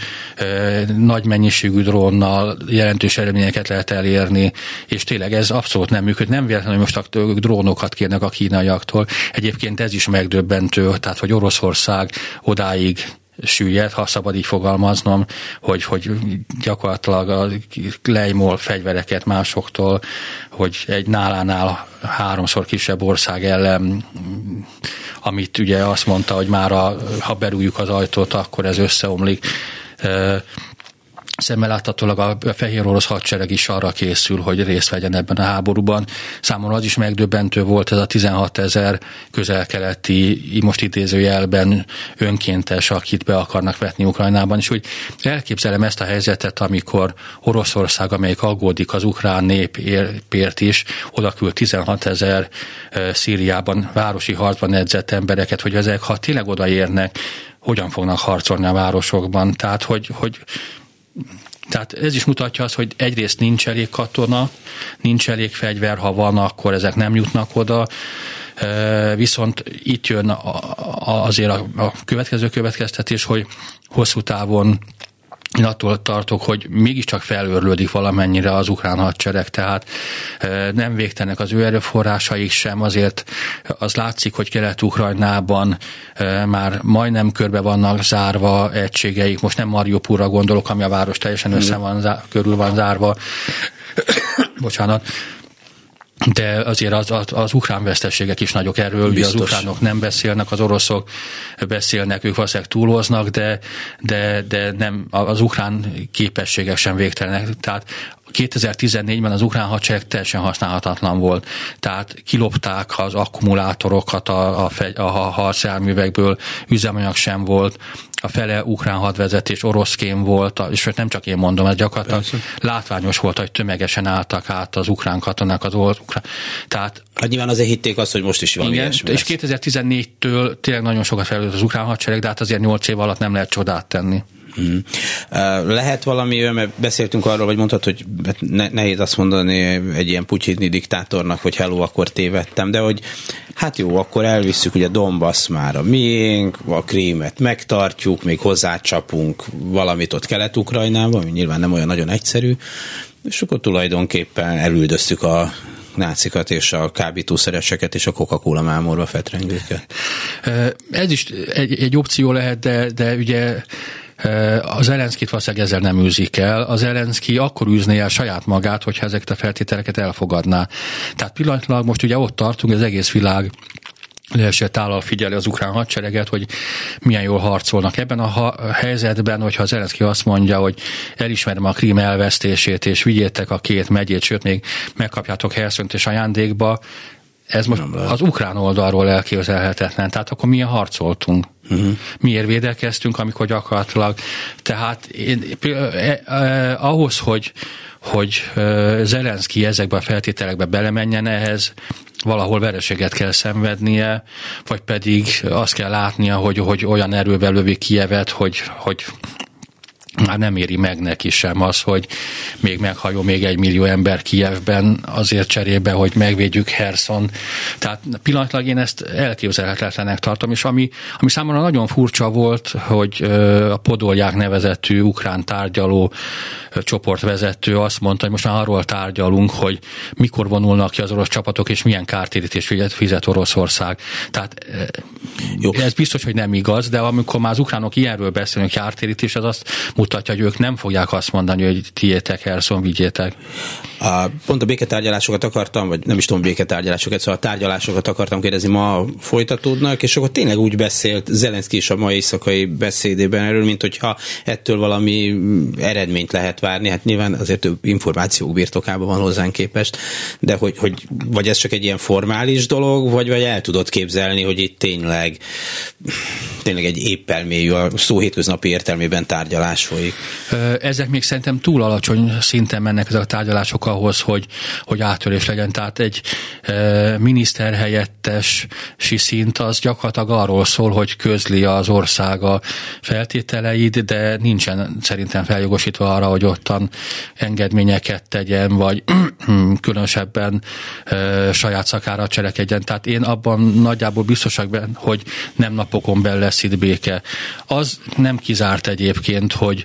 nagy mennyiségű drónnal jelentős eredményeket lehet elérni, és tényleg ez abszolút nem működik. Nem véletlenül most a drónokat kérnek a kínaiaktól. Egyébként ez is megdöbbentő, tehát hogy Oroszország odáig süllyed, ha szabad így fogalmaznom, hogy, hogy gyakorlatilag a lejmol fegyvereket másoktól, hogy egy nálánál háromszor kisebb ország ellen, amit ugye azt mondta, hogy már a, ha berújjuk az ajtót, akkor ez összeomlik szemmel láthatólag a fehér orosz hadsereg is arra készül, hogy részt vegyen ebben a háborúban. Számomra az is megdöbbentő volt ez a 16 ezer közel-keleti, most idézőjelben önkéntes, akit be akarnak vetni Ukrajnában, és úgy elképzelem ezt a helyzetet, amikor Oroszország, amelyik aggódik az ukrán népért is, oda küld 16 ezer Szíriában városi harcban edzett embereket, hogy ezek, ha tényleg odaérnek, hogyan fognak harcolni a városokban. Tehát, hogy, hogy tehát ez is mutatja azt, hogy egyrészt nincs elég katona, nincs elég fegyver, ha van, akkor ezek nem jutnak oda. Viszont itt jön azért a következő következtetés, hogy hosszú távon én attól tartok, hogy mégiscsak felőrlődik valamennyire az ukrán hadsereg, tehát nem végtenek az ő erőforrásaik sem, azért az látszik, hogy Kelet-Ukrajnában már majdnem körbe vannak zárva egységeik, most nem Mariupurra gondolok, ami a város teljesen össze van, körül van zárva, bocsánat, de azért az, az, az ukrán veszteségek is nagyok erről, Biztos. az ukránok nem beszélnek, az oroszok beszélnek, ők valószínűleg túloznak, de, de, de nem, az ukrán képességek sem végtelenek. Tehát 2014-ben az ukrán hadsereg teljesen használhatatlan volt. Tehát kilopták az akkumulátorokat a, a, a, a harcjárművekből, üzemanyag sem volt, a fele ukrán hadvezetés oroszkén volt, és nem csak én mondom, ez gyakorlatilag Persze. látványos volt, hogy tömegesen álltak át az ukrán katonák az ukrán. Tehát Hát nyilván azért hitték azt, hogy most is van igen, és 2014-től tényleg nagyon sokat fejlődött az ukrán hadsereg, de hát azért 8 év alatt nem lehet csodát tenni. Hmm. Lehet valami, mert beszéltünk arról, vagy mondtad, hogy hát nehéz azt mondani egy ilyen putyini diktátornak, hogy hello, akkor tévedtem, de hogy hát jó, akkor elvisszük, ugye Donbass már a miénk, a krímet megtartjuk, még hozzácsapunk valamit ott Kelet-Ukrajnában, ami nyilván nem olyan nagyon egyszerű, és akkor tulajdonképpen elüldöztük a nácikat és a kábítószereseket és a Coca-Cola mámorba fetrengőket. Ez is egy, egy opció lehet, de, de ugye az Zelenszkit valószínűleg ezzel nem űzik el. Az Zelenszki akkor űzné el saját magát, hogyha ezeket a feltételeket elfogadná. Tehát pillanatlag most ugye ott tartunk, az egész világ leesett állal figyeli az ukrán hadsereget, hogy milyen jól harcolnak. Ebben a ha- helyzetben, hogyha Zelenszky azt mondja, hogy elismerem a krím elvesztését, és vigyétek a két megyét, sőt, még megkapjátok Helszönt és ajándékba, ez most az ukrán oldalról elképzelhetetlen. Tehát akkor milyen harcoltunk? Uh-huh. Miért védekeztünk, amikor gyakorlatilag... Tehát én, eh, eh, ahhoz, hogy, hogy eh, Zelenszky ezekbe a feltételekbe belemenjen ehhez, valahol vereséget kell szenvednie, vagy pedig azt kell látnia, hogy, hogy olyan erővel lövi Kievet, hogy, hogy már nem éri meg neki sem az, hogy még meghajó még egy millió ember Kijevben azért cserébe, hogy megvédjük Herson. Tehát pillanatlag én ezt elképzelhetetlenek tartom, és ami, ami számomra nagyon furcsa volt, hogy a Podolják nevezetű ukrán tárgyaló csoportvezető azt mondta, hogy most már arról tárgyalunk, hogy mikor vonulnak ki az orosz csapatok, és milyen kártérítést fizet Oroszország. Tehát Jó. ez biztos, hogy nem igaz, de amikor már az ukránok ilyenről beszélnek, kártérítés, az azt mutatja, hogy ők nem fogják azt mondani, hogy tiétek, Herson, vigyétek. A, pont a béketárgyalásokat akartam, vagy nem is tudom béketárgyalásokat, szóval a tárgyalásokat akartam kérdezni, ma folytatódnak, és akkor tényleg úgy beszélt Zelenszky is a mai éjszakai beszédében erről, mint hogyha ettől valami eredményt lehet várni. Hát nyilván azért több információk birtokában van hozzánk képest, de hogy, hogy vagy ez csak egy ilyen formális dolog, vagy, vagy el tudod képzelni, hogy itt tényleg tényleg egy épp elmélyű, a szó hétköznapi értelmében tárgyalás folyik. Ezek még szerintem túl alacsony szinten mennek ezek a tárgyalások ahhoz, hogy, hogy áttörés legyen. Tehát egy e, miniszterhelyettesi szint az gyakorlatilag arról szól, hogy közli az országa feltételeit, de nincsen szerintem feljogosítva arra, hogy ottan engedményeket tegyen, vagy különösebben saját szakára cselekedjen. Tehát én abban nagyjából biztosak benne, hogy nem napokon belül lesz itt béke. Az nem kizárt egyébként, hogy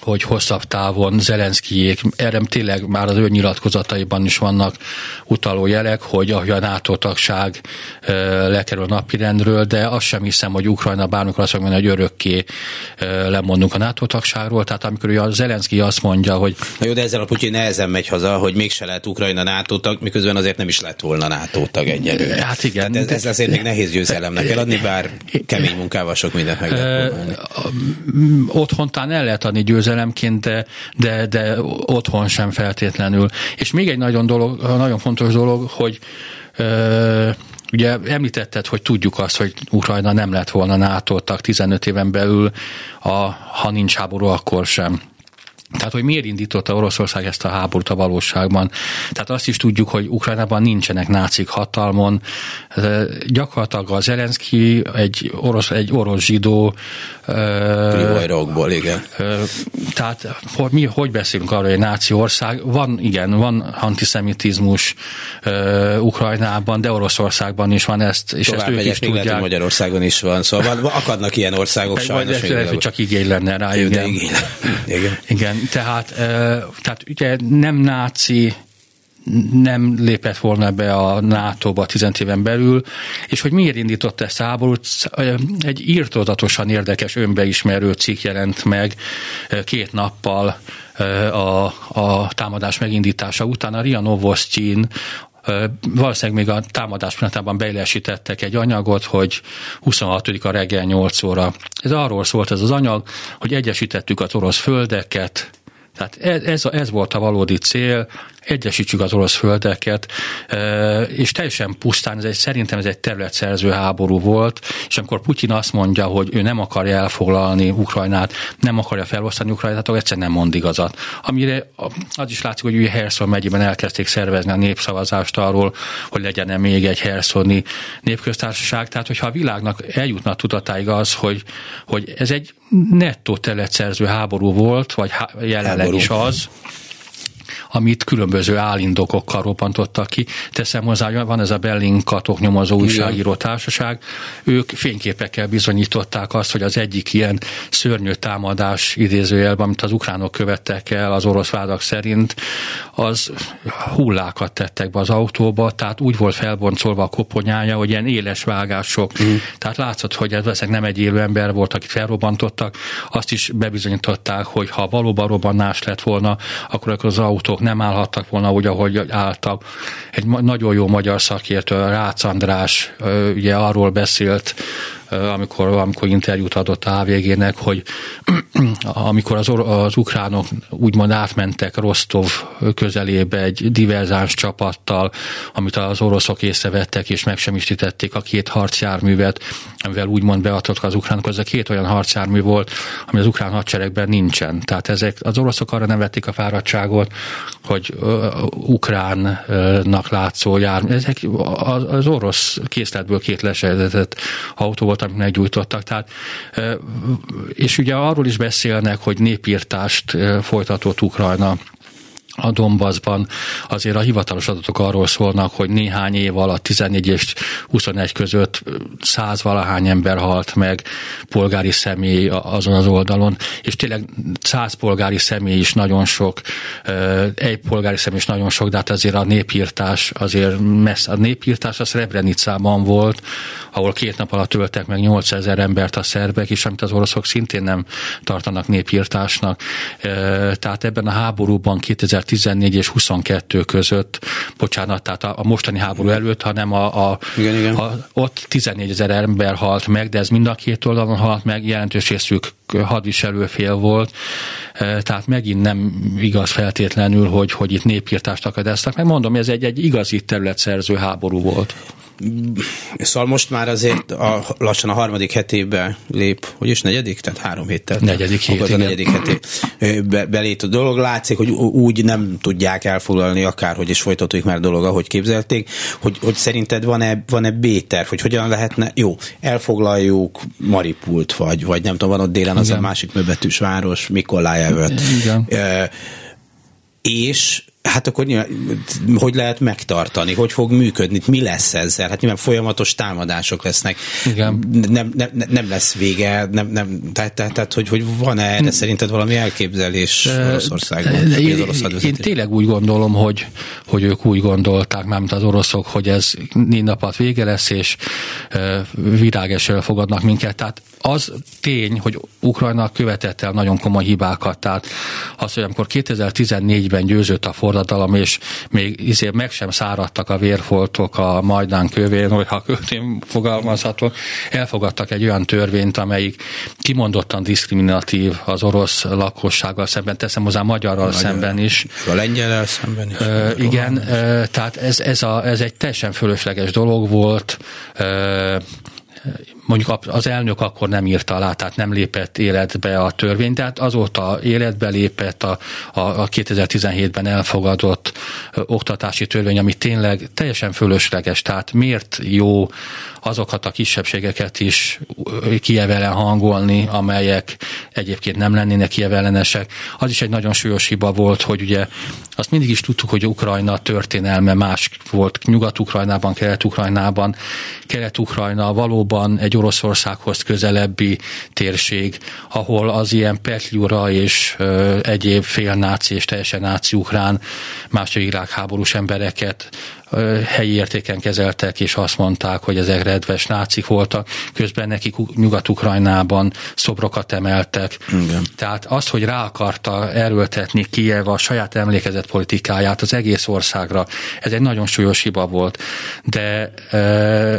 hogy hosszabb távon Zelenszkijék, erre tényleg már az ő nyilatkozataiban is vannak utaló jelek, hogy a NATO tagság lekerül a napirendről, de azt sem hiszem, hogy Ukrajna bármikor azt mondja, hogy örökké lemondunk a NATO tagságról. Tehát amikor a Zelenszki azt mondja, hogy... Na jó, de ezzel a Putyin nehezen megy haza, hogy mégse lehet Ukrajna NATO tag, miközben azért nem is lett volna NATO tag egyelőre. Hát igen. Tehát ez, ez azért még nehéz győzelemnek kell adni, bár kemény munkával sok mindent meg lehet Otthon el lehet adni győzelem győzelemként, de, de, de otthon sem feltétlenül. És még egy nagyon, dolog, nagyon fontos dolog, hogy ö, Ugye említetted, hogy tudjuk azt, hogy Ukrajna nem lett volna NATO tag 15 éven belül, a, ha nincs háború, akkor sem. Tehát, hogy miért indította Oroszország ezt a háborút a valóságban. Tehát azt is tudjuk, hogy Ukrajnában nincsenek nácik hatalmon. Gyakorlatilag az Zelenszky egy orosz, egy orosz zsidó. Prihajrokból, igen. Tehát hogy, mi hogy beszélünk arról, hogy egy náci ország? Van, igen, van antiszemitizmus Ukrajnában, de Oroszországban is van ezt, és Tovább ezt ők is tudják. Lehet, Magyarországon is van, szóval akadnak ilyen országok sajnos. Lehet, hogy csak igény lenne rá. Igen. Igen. igen. igen tehát, tehát ugye nem náci nem lépett volna be a NATO-ba 10 éven belül, és hogy miért indított ezt háborút, egy írtózatosan érdekes önbeismerő cikk jelent meg két nappal a, a támadás megindítása után. A Ria Novostyin valószínűleg még a támadás pillanatában beillesítettek egy anyagot, hogy 26 a reggel 8 óra. Ez arról szólt ez az anyag, hogy egyesítettük az orosz földeket, tehát ez, ez, ez volt a valódi cél, egyesítsük az orosz földeket, és teljesen pusztán, ez egy, szerintem ez egy területszerző háború volt, és amikor Putyin azt mondja, hogy ő nem akarja elfoglalni Ukrajnát, nem akarja felosztani Ukrajnát, akkor egyszerűen nem mond igazat. Amire az is látszik, hogy ugye Herson megyében elkezdték szervezni a népszavazást arról, hogy legyen-e még egy Herszoni népköztársaság. Tehát, hogyha a világnak eljutna tudatáig az, hogy, hogy ez egy nettó területszerző háború volt, vagy jelenleg is az, amit különböző állindokokkal robbantottak ki. Teszem hozzá, van ez a Belling katok nyomozó újságíró társaság, ők fényképekkel bizonyították azt, hogy az egyik ilyen szörnyű támadás idézőjelben, amit az ukránok követtek el az orosz vádak szerint, az hullákat tettek be az autóba, tehát úgy volt felboncolva a koponyája, hogy ilyen éles vágások, mm. tehát látszott, hogy ez nem egy élő ember volt, akit felrobbantottak, azt is bebizonyították, hogy ha valóban robbannás lett volna, akkor az autók nem állhattak volna úgy, ahogy álltak. Egy nagyon jó magyar szakértő, Rácz András, ugye arról beszélt, amikor, amikor interjút adott a HVG-nek, hogy amikor az, az ukránok úgymond átmentek Rostov közelébe egy diverzáns csapattal, amit az oroszok észrevettek és megsemmisítették a két harcjárművet, amivel úgymond beadtak az ukránok, ez a két olyan harcjármű volt, ami az ukrán hadseregben nincsen. Tehát ezek az oroszok arra nem vették a fáradtságot, hogy ukránnak látszó jármű. Ezek az, orosz készletből két leseltetett autó volt, volt, amit meggyújtottak. Tehát, és ugye arról is beszélnek, hogy népírtást folytatott Ukrajna a Donbassban azért a hivatalos adatok arról szólnak, hogy néhány év alatt 14 és 21 között száz valahány ember halt meg polgári személy azon az oldalon, és tényleg száz polgári személy is nagyon sok, egy polgári személy is nagyon sok, de hát azért a népírtás azért messze, a népírtás az Srebrenicában volt, ahol két nap alatt öltek meg 8000 embert a szerbek, és amit az oroszok szintén nem tartanak népírtásnak. Tehát ebben a háborúban 2000 14 és 22 között, bocsánat, tehát a, a mostani háború előtt, hanem a, a, igen, igen. a ott 14 ezer ember halt meg, de ez mind a két oldalon halt meg, jelentős részük hadviselő fél volt, e, tehát megint nem igaz feltétlenül, hogy, hogy itt népírtást akadeztek, meg mondom, ez egy, egy igazi területszerző háború volt. Szóval most már azért a, lassan a harmadik hetébe lép, hogy is negyedik? Tehát három héttel. Negyedik hét, a negyedik heté be, belét a dolog. Látszik, hogy úgy nem tudják elfoglalni akárhogy is folytatódik már dolog, ahogy képzelték, hogy, hogy szerinted van-e, van-e B-terv, hogy hogyan lehetne, jó, elfoglaljuk Maripult, vagy, vagy nem tudom, van ott délen az a másik möbetűs város, Mikolájevöt. Igen. E, és Hát akkor nyilván, hogy lehet megtartani, hogy fog működni, mi lesz ezzel? Hát nyilván folyamatos támadások lesznek. Igen. Nem, nem, nem lesz vége, nem, nem, tehát, tehát, tehát hogy, hogy van-e erre szerinted valami elképzelés Oroszországban? Én, orosz én tényleg úgy gondolom, hogy, hogy ők úgy gondolták, mármint az oroszok, hogy ez négy nap vége lesz, és virágesről fogadnak minket. Tehát az tény, hogy Ukrajna követett el nagyon komoly hibákat. Tehát az, hogy amikor 2014-ben győzött a forradalom, és még izé meg sem száradtak a vérfoltok a Majdán kövén, hogyha költén fogalmazhatok, elfogadtak egy olyan törvényt, amelyik kimondottan diszkriminatív az orosz lakossággal szemben, teszem hozzá magyarral Magyar, szemben is. A lengyelel szemben is. Ö, igen, ö, tehát ez, ez, a, ez egy teljesen fölösleges dolog volt. Ö, mondjuk az elnök akkor nem írta alá, tehát nem lépett életbe a törvény, tehát azóta életbe lépett a, a, a 2017-ben elfogadott oktatási törvény, ami tényleg teljesen fölösleges, tehát miért jó azokat a kisebbségeket is kievelen hangolni, amelyek egyébként nem lennének kievellenesek. Az is egy nagyon súlyos hiba volt, hogy ugye azt mindig is tudtuk, hogy Ukrajna történelme más volt Nyugat-Ukrajnában, Kelet-Ukrajnában. Kelet-Ukrajna valóban egy Oroszországhoz közelebbi térség, ahol az ilyen petlyura és egyéb félnáci és teljesen náci ukrán második világháborús embereket helyi értéken kezeltek, és azt mondták, hogy ezek redves nácik voltak, közben nekik Nyugat-Ukrajnában szobrokat emeltek. Igen. Tehát az, hogy rá akarta erőltetni Kiev a saját emlékezett politikáját az egész országra, ez egy nagyon súlyos hiba volt. De,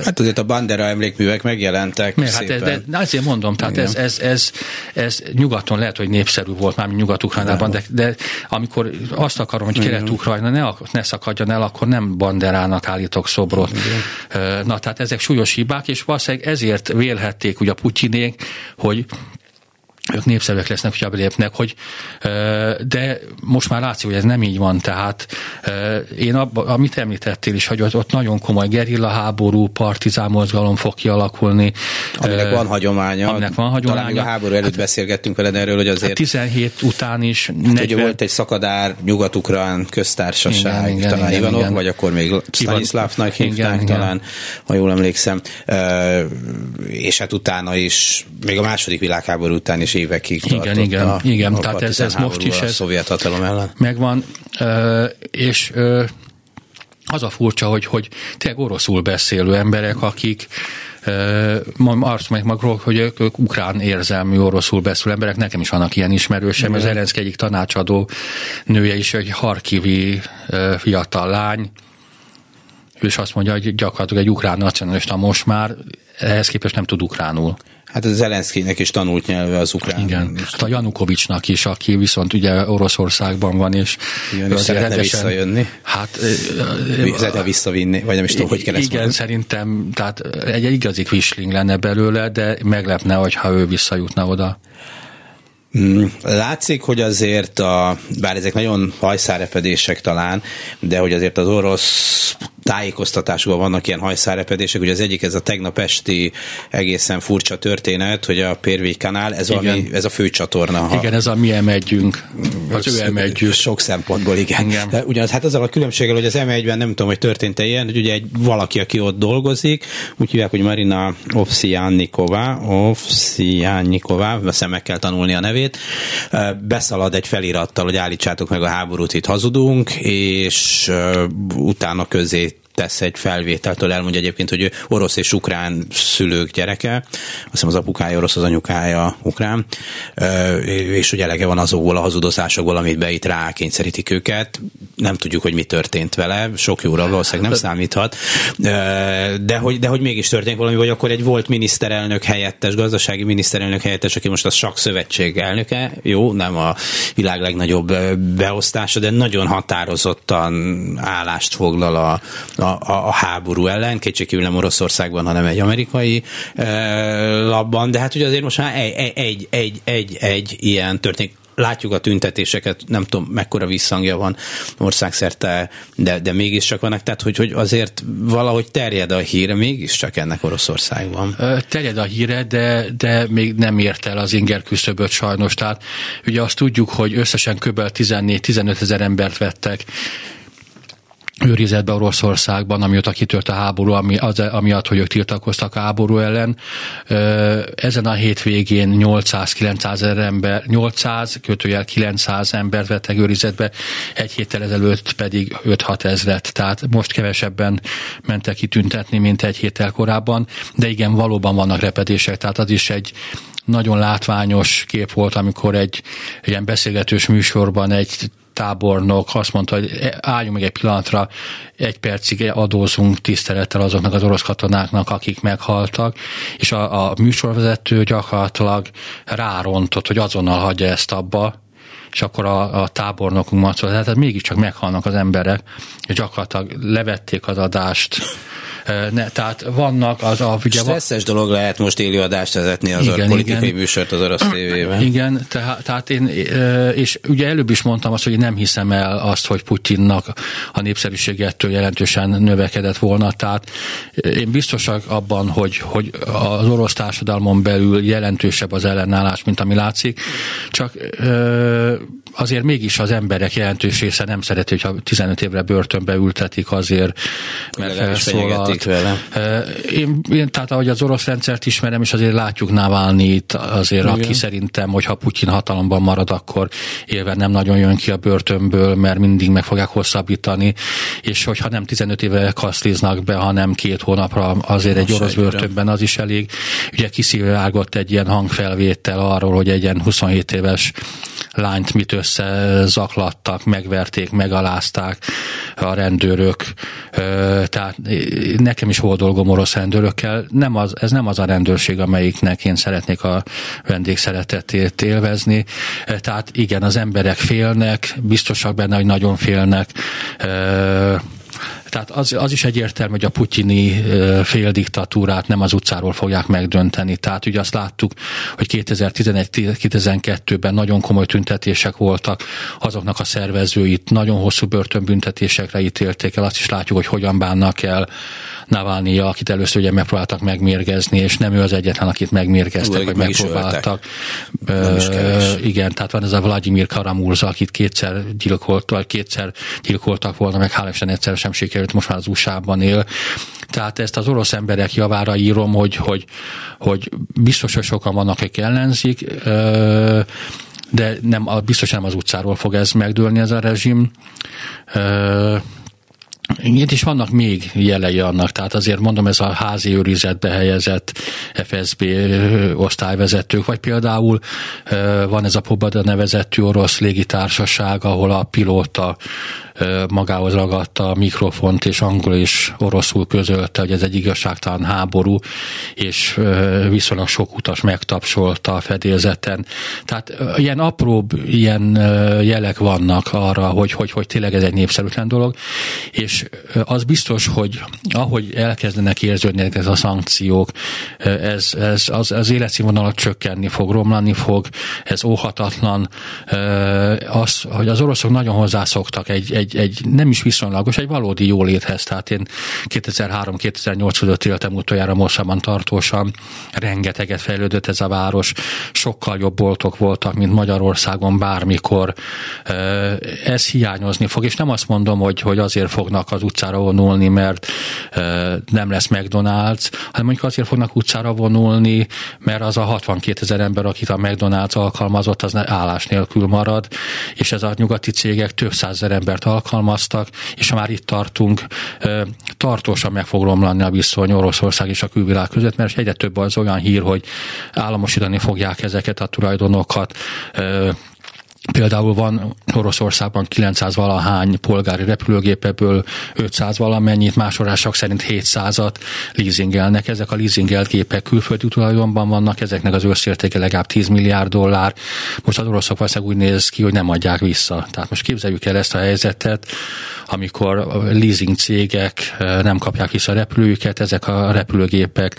hát azért a Bandera emlékművek megjelentek mert, hát ez, de, azért mondom, tehát ez, ez, ez, ez, nyugaton lehet, hogy népszerű volt már Nyugat-Ukrajnában, de, de amikor azt akarom, hogy Kelet-Ukrajna ne, ne szakadjon el, akkor nem Bandera Banderának állítok szobrot. Igen. Na, tehát ezek súlyos hibák, és valószínűleg ezért vélhették ugye a Putyinék, hogy ők népszerűek lesznek, hogyha belépnek, hogy, de most már látszik, hogy ez nem így van, tehát én abba, amit említettél is, hogy ott nagyon komoly gerilla háború, partizán mozgalom fog kialakulni. Aminek van hagyománya. Aminek van hagyománya. Talán a háború előtt hát, beszélgettünk veled erről, hogy azért... 17 hát után is. Hát 40... ugye volt egy szakadár nyugat-ukrán köztársaság, igen, talán igen, Ivanov, igen. vagy akkor még Stanislavnak hívták talán, ha jól emlékszem. És hát utána is, még a második világháború után is évekig igen, igen, a, igen. A tehát ez, ez most is ez szovjet hatalom ellen. Megvan, és az a furcsa, hogy, hogy tényleg oroszul beszélő emberek, akik azt meg magról, hogy ők, ők ukrán érzelmű oroszul beszélő emberek, nekem is vannak ilyen ismerősem, az Elenszki egyik tanácsadó nője is, egy harkivi fiatal lány, is azt mondja, hogy gyakorlatilag egy ukrán nacionalista most már, ehhez képest nem tud ukránul. Hát az Zelenszkinek is tanult nyelve az ukrán. Igen, hát a Janukovicsnak is, aki viszont ugye Oroszországban van, és igen, szeretne rendesen, visszajönni. Hát szeretne visszavinni, vagy nem is tudom, hogy kell ezt Igen, mondani. szerintem, tehát egy, egy igazi quisling lenne belőle, de meglepne, hogyha ő visszajutna oda. Mm, látszik, hogy azért, a, bár ezek nagyon hajszárepedések talán, de hogy azért az orosz tájékoztatásban vannak ilyen hajszárepedések, ugye az egyik ez a tegnap esti egészen furcsa történet, hogy a Pérvény kanál, ez, valami, ez a főcsatorna. Ha igen, ez a mi emegyünk, vagy ő emegyünk. Sok szempontból, igen. igen. De ugyanaz, hát azzal a különbséggel, hogy az m ben nem tudom, hogy történt-e ilyen, hogy ugye egy valaki, aki ott dolgozik, úgy hívják, hogy Marina Ovsziánnikova, Ovsziánnikova, azt meg kell tanulni a nevét, beszalad egy felirattal, hogy állítsátok meg a háborút, itt hazudunk, és utána közé tesz egy felvételtől, elmondja egyébként, hogy ő orosz és ukrán szülők gyereke, azt hiszem az apukája orosz, az anyukája ukrán, és hogy elege van azokból a hazudozásokból, amit be itt rákényszerítik őket. Nem tudjuk, hogy mi történt vele, sok jóra valószínűleg nem számíthat, de hogy, de hogy mégis történt valami, vagy akkor egy volt miniszterelnök helyettes, gazdasági miniszterelnök helyettes, aki most a Sak Szövetség elnöke, jó, nem a világ legnagyobb beosztása, de nagyon határozottan állást foglal a, a, a, a háború ellen, kétségkívül nem Oroszországban, hanem egy amerikai e, labban, de hát ugye azért most már egy, egy, egy, egy, egy ilyen történik látjuk a tüntetéseket, nem tudom mekkora visszhangja van országszerte, de, de mégiscsak vannak, tehát hogy, hogy azért valahogy terjed a híre mégiscsak ennek Oroszországban. Terjed a híre, de, de még nem ért el az inger küszöböt sajnos, tehát ugye azt tudjuk, hogy összesen kb. 14-15 ezer embert vettek őrizetbe Oroszországban, amióta kitört a háború, ami, az, amiatt, hogy ők tiltakoztak a háború ellen. Ezen a hétvégén 800-900 ember, 800, kötőjel 900 embert vettek őrizetbe, egy héttel ezelőtt pedig 5-6 ezret, tehát most kevesebben mentek kitüntetni, mint egy héttel korábban, de igen, valóban vannak repedések, tehát az is egy nagyon látványos kép volt, amikor egy ilyen beszélgetős műsorban egy tábornok azt mondta, hogy álljunk meg egy pillanatra, egy percig adózunk tisztelettel azoknak az orosz katonáknak, akik meghaltak, és a, a műsorvezető gyakorlatilag rárontott, hogy azonnal hagyja ezt abba, és akkor a, a tábornokunk mondta, hogy hát mégiscsak meghalnak az emberek, és gyakorlatilag levették az adást, ne, tehát vannak az a... Ugye, Stresszes dolog lehet most élőadást vezetni az igen, a politikai igen. műsort az orosz tévében. Igen, tehát, tehát én, és ugye előbb is mondtam azt, hogy nem hiszem el azt, hogy Putyinnak a népszerűségettől jelentősen növekedett volna, tehát én biztosak abban, hogy, hogy az orosz társadalmon belül jelentősebb az ellenállás, mint ami látszik, csak azért mégis az emberek jelentős része nem szereti, hogyha 15 évre börtönbe ültetik azért, mert felszólalt. Én, én, tehát ahogy az orosz rendszert ismerem, és azért látjuk Navalnyit, azért Igen. aki szerintem, hogyha Putyin hatalomban marad, akkor élve nem nagyon jön ki a börtönből, mert mindig meg fogják hosszabbítani, és hogyha nem 15 éve kaszliznak be, hanem két hónapra azért Most egy orosz börtönben az is elég. Ugye kiszivárgott egy ilyen hangfelvétel arról, hogy egy ilyen 27 éves lányt mit összezaklattak, megverték, megalázták a rendőrök. Tehát nekem is volt dolgom orosz rendőrökkel. Nem az, ez nem az a rendőrség, amelyiknek én szeretnék a vendégszeretetét élvezni. Tehát igen, az emberek félnek, biztosak benne, hogy nagyon félnek tehát az, az is egyértelmű, hogy a putyini féldiktatúrát nem az utcáról fogják megdönteni. Tehát ugye azt láttuk, hogy 2011-2012-ben nagyon komoly tüntetések voltak, azoknak a szervezőit nagyon hosszú börtönbüntetésekre ítélték el, azt is látjuk, hogy hogyan bánnak el Navalnyi, akit először ugye megpróbáltak megmérgezni, és nem ő az egyetlen, akit megmérgeztek, vagy megpróbáltak. Ö, igen, tehát van ez a Vladimir Karamurza, akit kétszer gyilkolt, vagy kétszer gyilkoltak volna, meg hál' egyszer sem sikerült, most már az USA-ban él. Tehát ezt az orosz emberek javára írom, hogy, hogy, hogy biztos, hogy sokan vannak, akik ellenzik, de nem, biztos nem az utcáról fog ez megdőlni ez a rezsim. Itt is vannak még jelei annak, tehát azért mondom, ez a házi őrizetbe helyezett FSB osztályvezetők, vagy például van ez a Pobada nevezetű orosz légitársaság, ahol a pilóta magához ragadta a mikrofont, és angol és oroszul közölte, hogy ez egy igazságtalan háború, és viszonylag sok utas megtapsolta a fedélzeten. Tehát ilyen apróbb ilyen jelek vannak arra, hogy, hogy, hogy tényleg ez egy népszerűtlen dolog, és az biztos, hogy ahogy elkezdenek érződni ez a szankciók, ez, ez az, az életszínvonalat csökkenni fog, romlani fog, ez óhatatlan. Az, hogy az oroszok nagyon hozzászoktak egy, egy egy, nem is viszonylagos, egy valódi jóléthez. Tehát én 2003-2008 között éltem utoljára Moszában tartósan, rengeteget fejlődött ez a város, sokkal jobb boltok voltak, mint Magyarországon bármikor. Ez hiányozni fog, és nem azt mondom, hogy, hogy azért fognak az utcára vonulni, mert nem lesz McDonald's, hanem mondjuk azért fognak utcára vonulni, mert az a 62 ezer ember, akit a McDonald's alkalmazott, az állás nélkül marad, és ez a nyugati cégek több százezer embert alkalmaztak, és ha már itt tartunk, tartósan meg fog romlani a viszony Oroszország és a külvilág között, mert egyre több az olyan hír, hogy államosítani fogják ezeket a tulajdonokat, Például van Oroszországban 900 valahány polgári repülőgépeből 500 valamennyit, más források szerint 700-at leasingelnek. Ezek a leasingelt gépek külföldi tulajdonban vannak, ezeknek az összértéke legalább 10 milliárd dollár. Most az oroszok valószínűleg úgy néz ki, hogy nem adják vissza. Tehát most képzeljük el ezt a helyzetet, amikor leasing cégek nem kapják vissza a repülőjüket, ezek a repülőgépek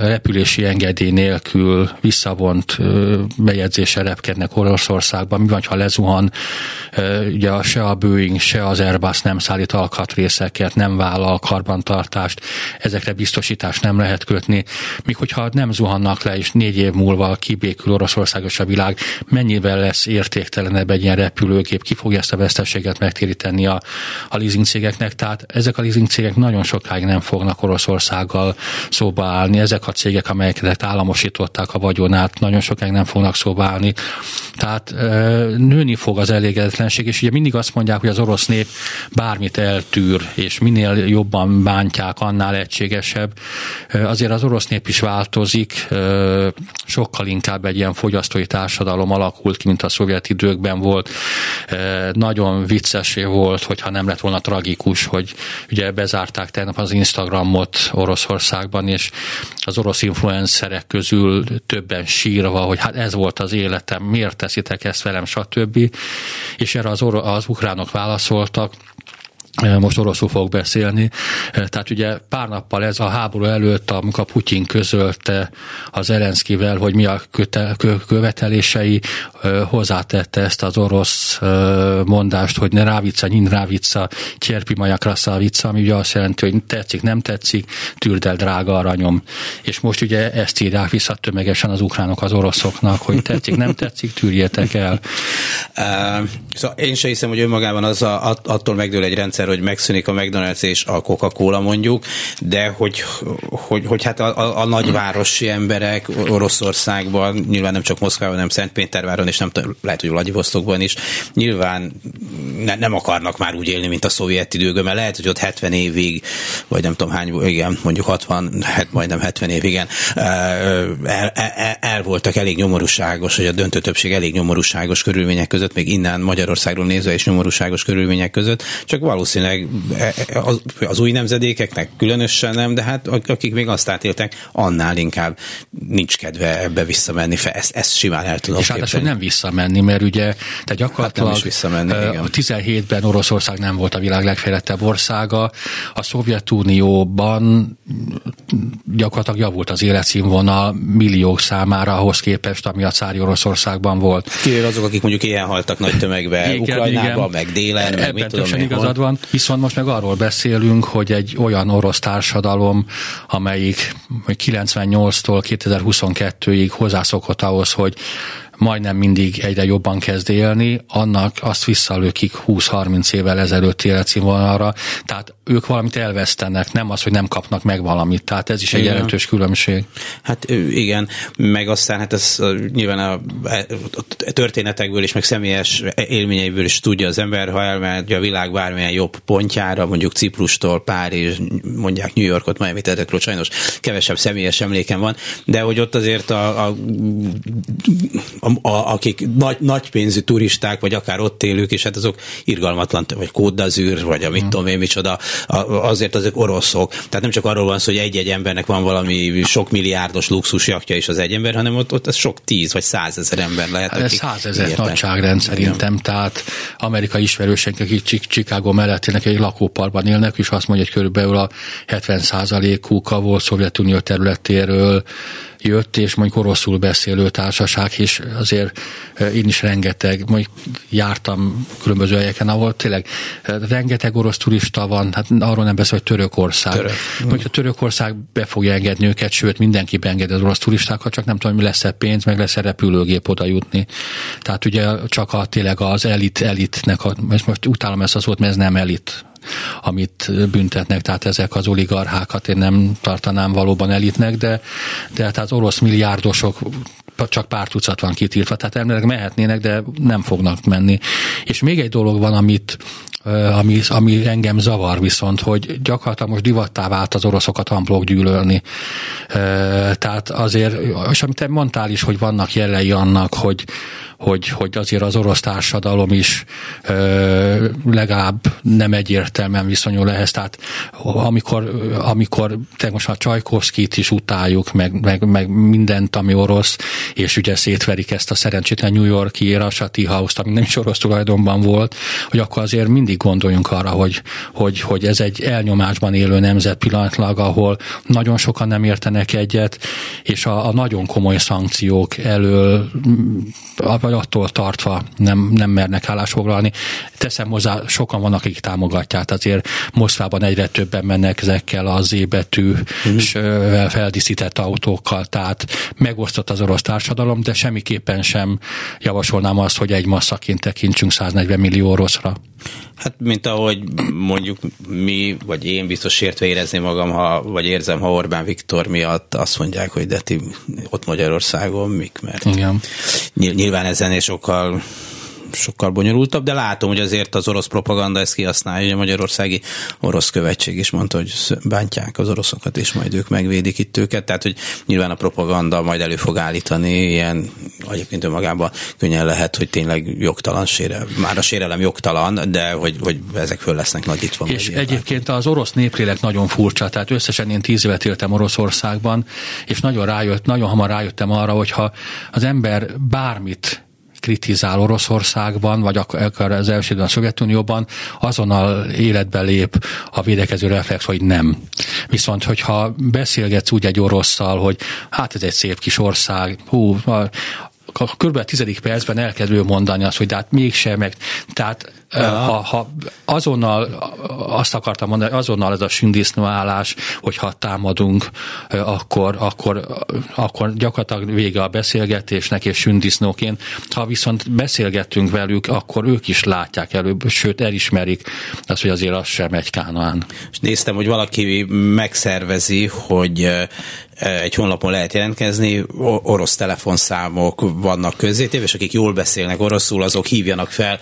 repülési engedély nélkül visszavont bejegyzéssel repkednek Oroszországban, Oroszországban, mi van, ha lezuhan, ugye se a Boeing, se az Airbus nem szállít alkatrészeket, nem vállal karbantartást, ezekre biztosítást nem lehet kötni. Míg hogyha nem zuhannak le, és négy év múlva kibékül Oroszországos a világ, mennyivel lesz értéktelenebb egy ilyen repülőgép, ki fogja ezt a veszteséget megtéríteni a, a leasing cégeknek. Tehát ezek a leasing cégek nagyon sokáig nem fognak Oroszországgal szóba állni. Ezek a cégek, amelyeket államosították a vagyonát, nagyon sokáig nem fognak szóba állni. Tehát nőni fog az elégedetlenség, és ugye mindig azt mondják, hogy az orosz nép bármit eltűr, és minél jobban bántják, annál egységesebb. Azért az orosz nép is változik, sokkal inkább egy ilyen fogyasztói társadalom alakult ki, mint a szovjet időkben volt. Nagyon viccesé volt, hogyha nem lett volna tragikus, hogy ugye bezárták tegnap az Instagramot Oroszországban, és az orosz influencerek közül többen sírva, hogy hát ez volt az életem, miért teszitek ezt velem, stb. És erre az, or- az ukránok válaszoltak, most oroszul fog beszélni. Tehát ugye pár nappal ez a háború előtt, amikor Putyin közölte az Elenszkivel, hogy mi a követelései, hozzátette ezt az orosz mondást, hogy ne rávica, nyin rávica, cserpi maja kraszavica, ami ugye azt jelenti, hogy tetszik, nem tetszik, tűrd el, drága aranyom. És most ugye ezt írják vissza tömegesen az ukránok az oroszoknak, hogy tetszik, nem tetszik, tűrjétek el. Uh, szóval én sem hiszem, hogy önmagában az a, attól megdől egy rendszer, hogy megszűnik a McDonald's és a Coca-Cola mondjuk, de hogy, hogy, hogy hát a, a, a nagyvárosi emberek Oroszországban, nyilván nem csak Moszkvában, hanem Szentpéterváron, és nem lehet, hogy Vladivostokban is, nyilván ne, nem akarnak már úgy élni, mint a szovjet időkben, mert lehet, hogy ott 70 évig, vagy nem tudom hány, igen, mondjuk 60, hát majdnem 70 év, igen, el, el, el voltak elég nyomorúságos, hogy a döntő többség elég nyomorúságos körülmények között, még innen Magyarországról nézve és nyomorúságos körülmények között, csak valószínűleg az, az új nemzedékeknek különösen nem, de hát akik még azt átéltek, annál inkább nincs kedve ebbe visszamenni, ezt, ezt simán el tudom És hát nem visszamenni, mert ugye te gyakorlatilag hát nem is visszamenni, igen. a 17-ben Oroszország nem volt a világ legfejlettebb országa, a Szovjetunióban gyakorlatilag javult az életszínvonal milliók számára ahhoz képest, ami a cári Oroszországban volt. Kivéve azok, akik mondjuk ilyen haltak nagy tömegbe igen, Ukrajnába, meg délen, meg mit tudom igazad van, viszont most meg arról beszélünk, hogy egy olyan orosz társadalom, amelyik 98-tól 2022-ig hozzászokott ahhoz, hogy majdnem mindig egyre jobban kezd élni, annak azt visszalőkik 20-30 évvel ezelőtt életszínvonalra, tehát ők valamit elvesztenek, nem az, hogy nem kapnak meg valamit, tehát ez is egy igen. jelentős különbség. Hát igen, meg aztán hát ez nyilván a, a történetekből is, meg személyes élményeiből is tudja az ember, ha elmegy a világ bármilyen jobb pontjára, mondjuk Ciprustól, Párizs, mondják New Yorkot, Miami, ezekről sajnos kevesebb személyes emlékem van, de hogy ott azért a, a a, a, akik nagy, nagy pénzű turisták, vagy akár ott élők, és hát azok irgalmatlan, vagy kóddazűr, vagy a mit hmm. tudom én micsoda, azért azok oroszok. Tehát nem csak arról van szó, hogy egy-egy embernek van valami sok milliárdos luxusjaktja is az egy ember, hanem ott, ott az sok tíz vagy százezer ember lehet. Ez százezer nagyságrend szerintem, tehát amerikai ismerősek, akik Chicago mellett élnek, egy lakóparban élnek, és azt mondja, hogy körülbelül a 70 uk a volt Szovjetunió területéről jött, és mondjuk oroszul beszélő társaság, és azért én is rengeteg, mondjuk jártam különböző helyeken, ahol tényleg rengeteg orosz turista van, hát arról nem beszél, hogy Törökország. Török. Mondjuk a Törökország be fogja engedni őket, sőt mindenki beengedi az orosz turistákat, csak nem tudom, mi lesz-e pénz, meg lesz-e repülőgép oda jutni. Tehát ugye csak a, tényleg az elit, elitnek, a, most, most utálom ezt az szót, mert ez nem elit amit büntetnek, tehát ezek az oligarchákat én nem tartanám valóban elitnek, de, de tehát orosz milliárdosok csak pár tucat van kitiltva, tehát elméletileg mehetnének, de nem fognak menni. És még egy dolog van, amit ami, ami engem zavar viszont, hogy gyakorlatilag most divattá vált az oroszokat amplok gyűlölni. Tehát azért, és amit te mondtál is, hogy vannak jelei annak, hogy, hogy, hogy azért az orosz társadalom is ö, legalább nem egyértelműen viszonyul ehhez. Tehát amikor, amikor te most a Csajkovszkit is utáljuk, meg, meg, meg mindent, ami orosz, és ugye szétverik ezt a szerencsétlen New Yorki Rasati House-t, ami nem is orosz tulajdonban volt, hogy akkor azért mindig gondoljunk arra, hogy, hogy, hogy ez egy elnyomásban élő nemzet pillanatlag, ahol nagyon sokan nem értenek egyet, és a, a nagyon komoly szankciók elől vagy attól tartva nem, nem mernek állásfoglalni. Teszem hozzá, sokan vannak, akik támogatják, azért Moszkvában egyre többen mennek ezekkel az ébetű mm. feldíszített autókkal, tehát megosztott az orosz társadalom, de semmiképpen sem javasolnám azt, hogy egy masszaként tekintsünk 140 millió oroszra. Hát, mint ahogy mondjuk mi, vagy én biztos értve érezni magam, ha, vagy érzem, ha Orbán Viktor miatt azt mondják, hogy de ti ott Magyarországon mik, mert Igen. Nyilván ezen sokkal sokkal bonyolultabb, de látom, hogy azért az orosz propaganda ezt kihasználja, hogy a magyarországi orosz követség is mondta, hogy bántják az oroszokat, és majd ők megvédik itt őket, tehát hogy nyilván a propaganda majd elő fog állítani, ilyen egyébként önmagában könnyen lehet, hogy tényleg jogtalan sérel, már a sérelem jogtalan, de hogy, hogy ezek föl lesznek nagyítva. És egyébként az orosz néplélek nagyon furcsa, tehát összesen én tíz évet éltem Oroszországban, és nagyon rájött, nagyon hamar rájöttem arra, hogyha az ember bármit kritizál Oroszországban, vagy akár az első a Szovjetunióban, azonnal életbe lép a védekező reflex, hogy nem. Viszont, hogyha beszélgetsz úgy egy orosszal, hogy hát ez egy szép kis ország, hú, kb. a tizedik percben elkezdő mondani azt, hogy de hát mégsem, meg, tehát ha, ha azonnal azt akartam mondani, azonnal ez a sündisznóállás, hogyha támadunk, akkor, akkor, akkor gyakorlatilag vége a beszélgetésnek és sündisznóként. Ha viszont beszélgettünk velük, akkor ők is látják előbb, sőt elismerik azt, hogy azért az sem egy kánaán. És néztem, hogy valaki megszervezi, hogy egy honlapon lehet jelentkezni, orosz telefonszámok vannak közzétéve, és akik jól beszélnek oroszul, azok hívjanak fel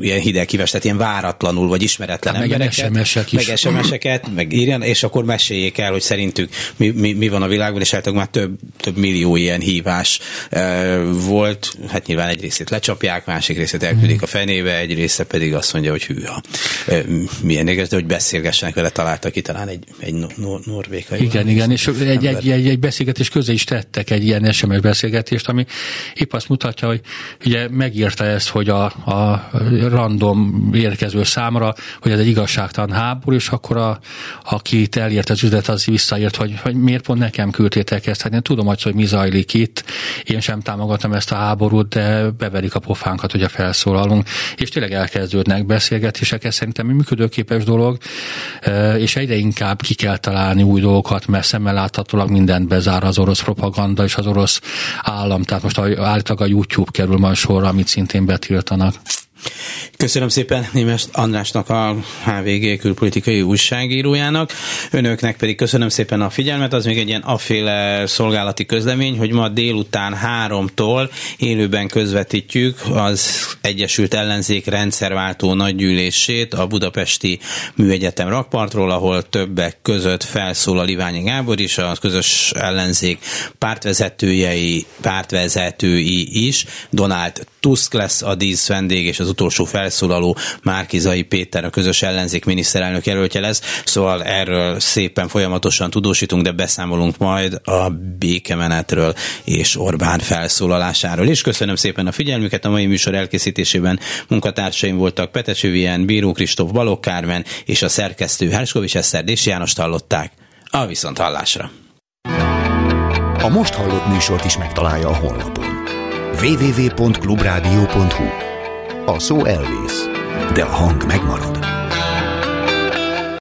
ilyen hidegkíves, tehát ilyen váratlanul, vagy ismeretlen hát embereket. Meg SMS-ek is. Meg SMS-eket, meg írjan, és akkor meséljék el, hogy szerintük mi, mi, mi van a világban, és hát már több, több millió ilyen hívás e, volt. Hát nyilván egy részét lecsapják, másik részét elküldik a fenébe, egy része pedig azt mondja, hogy hűha. E, milyen érdekes, de hogy beszélgessenek vele, találtak ki talán egy, egy nor- norvékai. Igen, igen, és egy, egy, egy, egy beszélgetés közé is tettek egy ilyen SMS beszélgetést, ami épp azt mutatja, hogy ugye megírta ezt, hogy a, a random érkező számra, hogy ez egy igazságtalan háború, és akkor a, aki elért az üzlet, az visszaírt, hogy, hogy miért pont nekem küldtétek ezt. Hát én tudom, hogy mi zajlik itt, én sem támogatom ezt a háborút, de beverik a pofánkat, hogy a felszólalunk, és tényleg elkezdődnek beszélgetések, ez szerintem egy működőképes dolog, és egyre inkább ki kell találni új dolgokat, mert szemmel láthatólag mindent bezár az orosz propaganda és az orosz állam, tehát most állítólag a YouTube kerül majd sorra, amit szintén betiltanak. Köszönöm szépen Némes Andrásnak, a HVG külpolitikai újságírójának. Önöknek pedig köszönöm szépen a figyelmet. Az még egy ilyen afféle szolgálati közlemény, hogy ma délután háromtól élőben közvetítjük az Egyesült Ellenzék rendszerváltó nagygyűlését a Budapesti Műegyetem rakpartról, ahol többek között felszól a Liványi Gábor is, a közös ellenzék pártvezetőjei, pártvezetői is. Donald Tusk lesz a dísz vendég, és az utolsó felszólaló Márkizai Péter, a közös ellenzék miniszterelnök jelöltje lesz, szóval erről szépen folyamatosan tudósítunk, de beszámolunk majd a békemenetről és Orbán felszólalásáról is. Köszönöm szépen a figyelmüket, a mai műsor elkészítésében munkatársaim voltak Peteső Vien, Bíró Kristóf, Balogh és a szerkesztő Herskovics Eszter Dési Jánost hallották. A viszont hallásra! A most hallott műsort is megtalálja a honlapon. www.clubradio.hu A szó elvész, de a hang megmarad.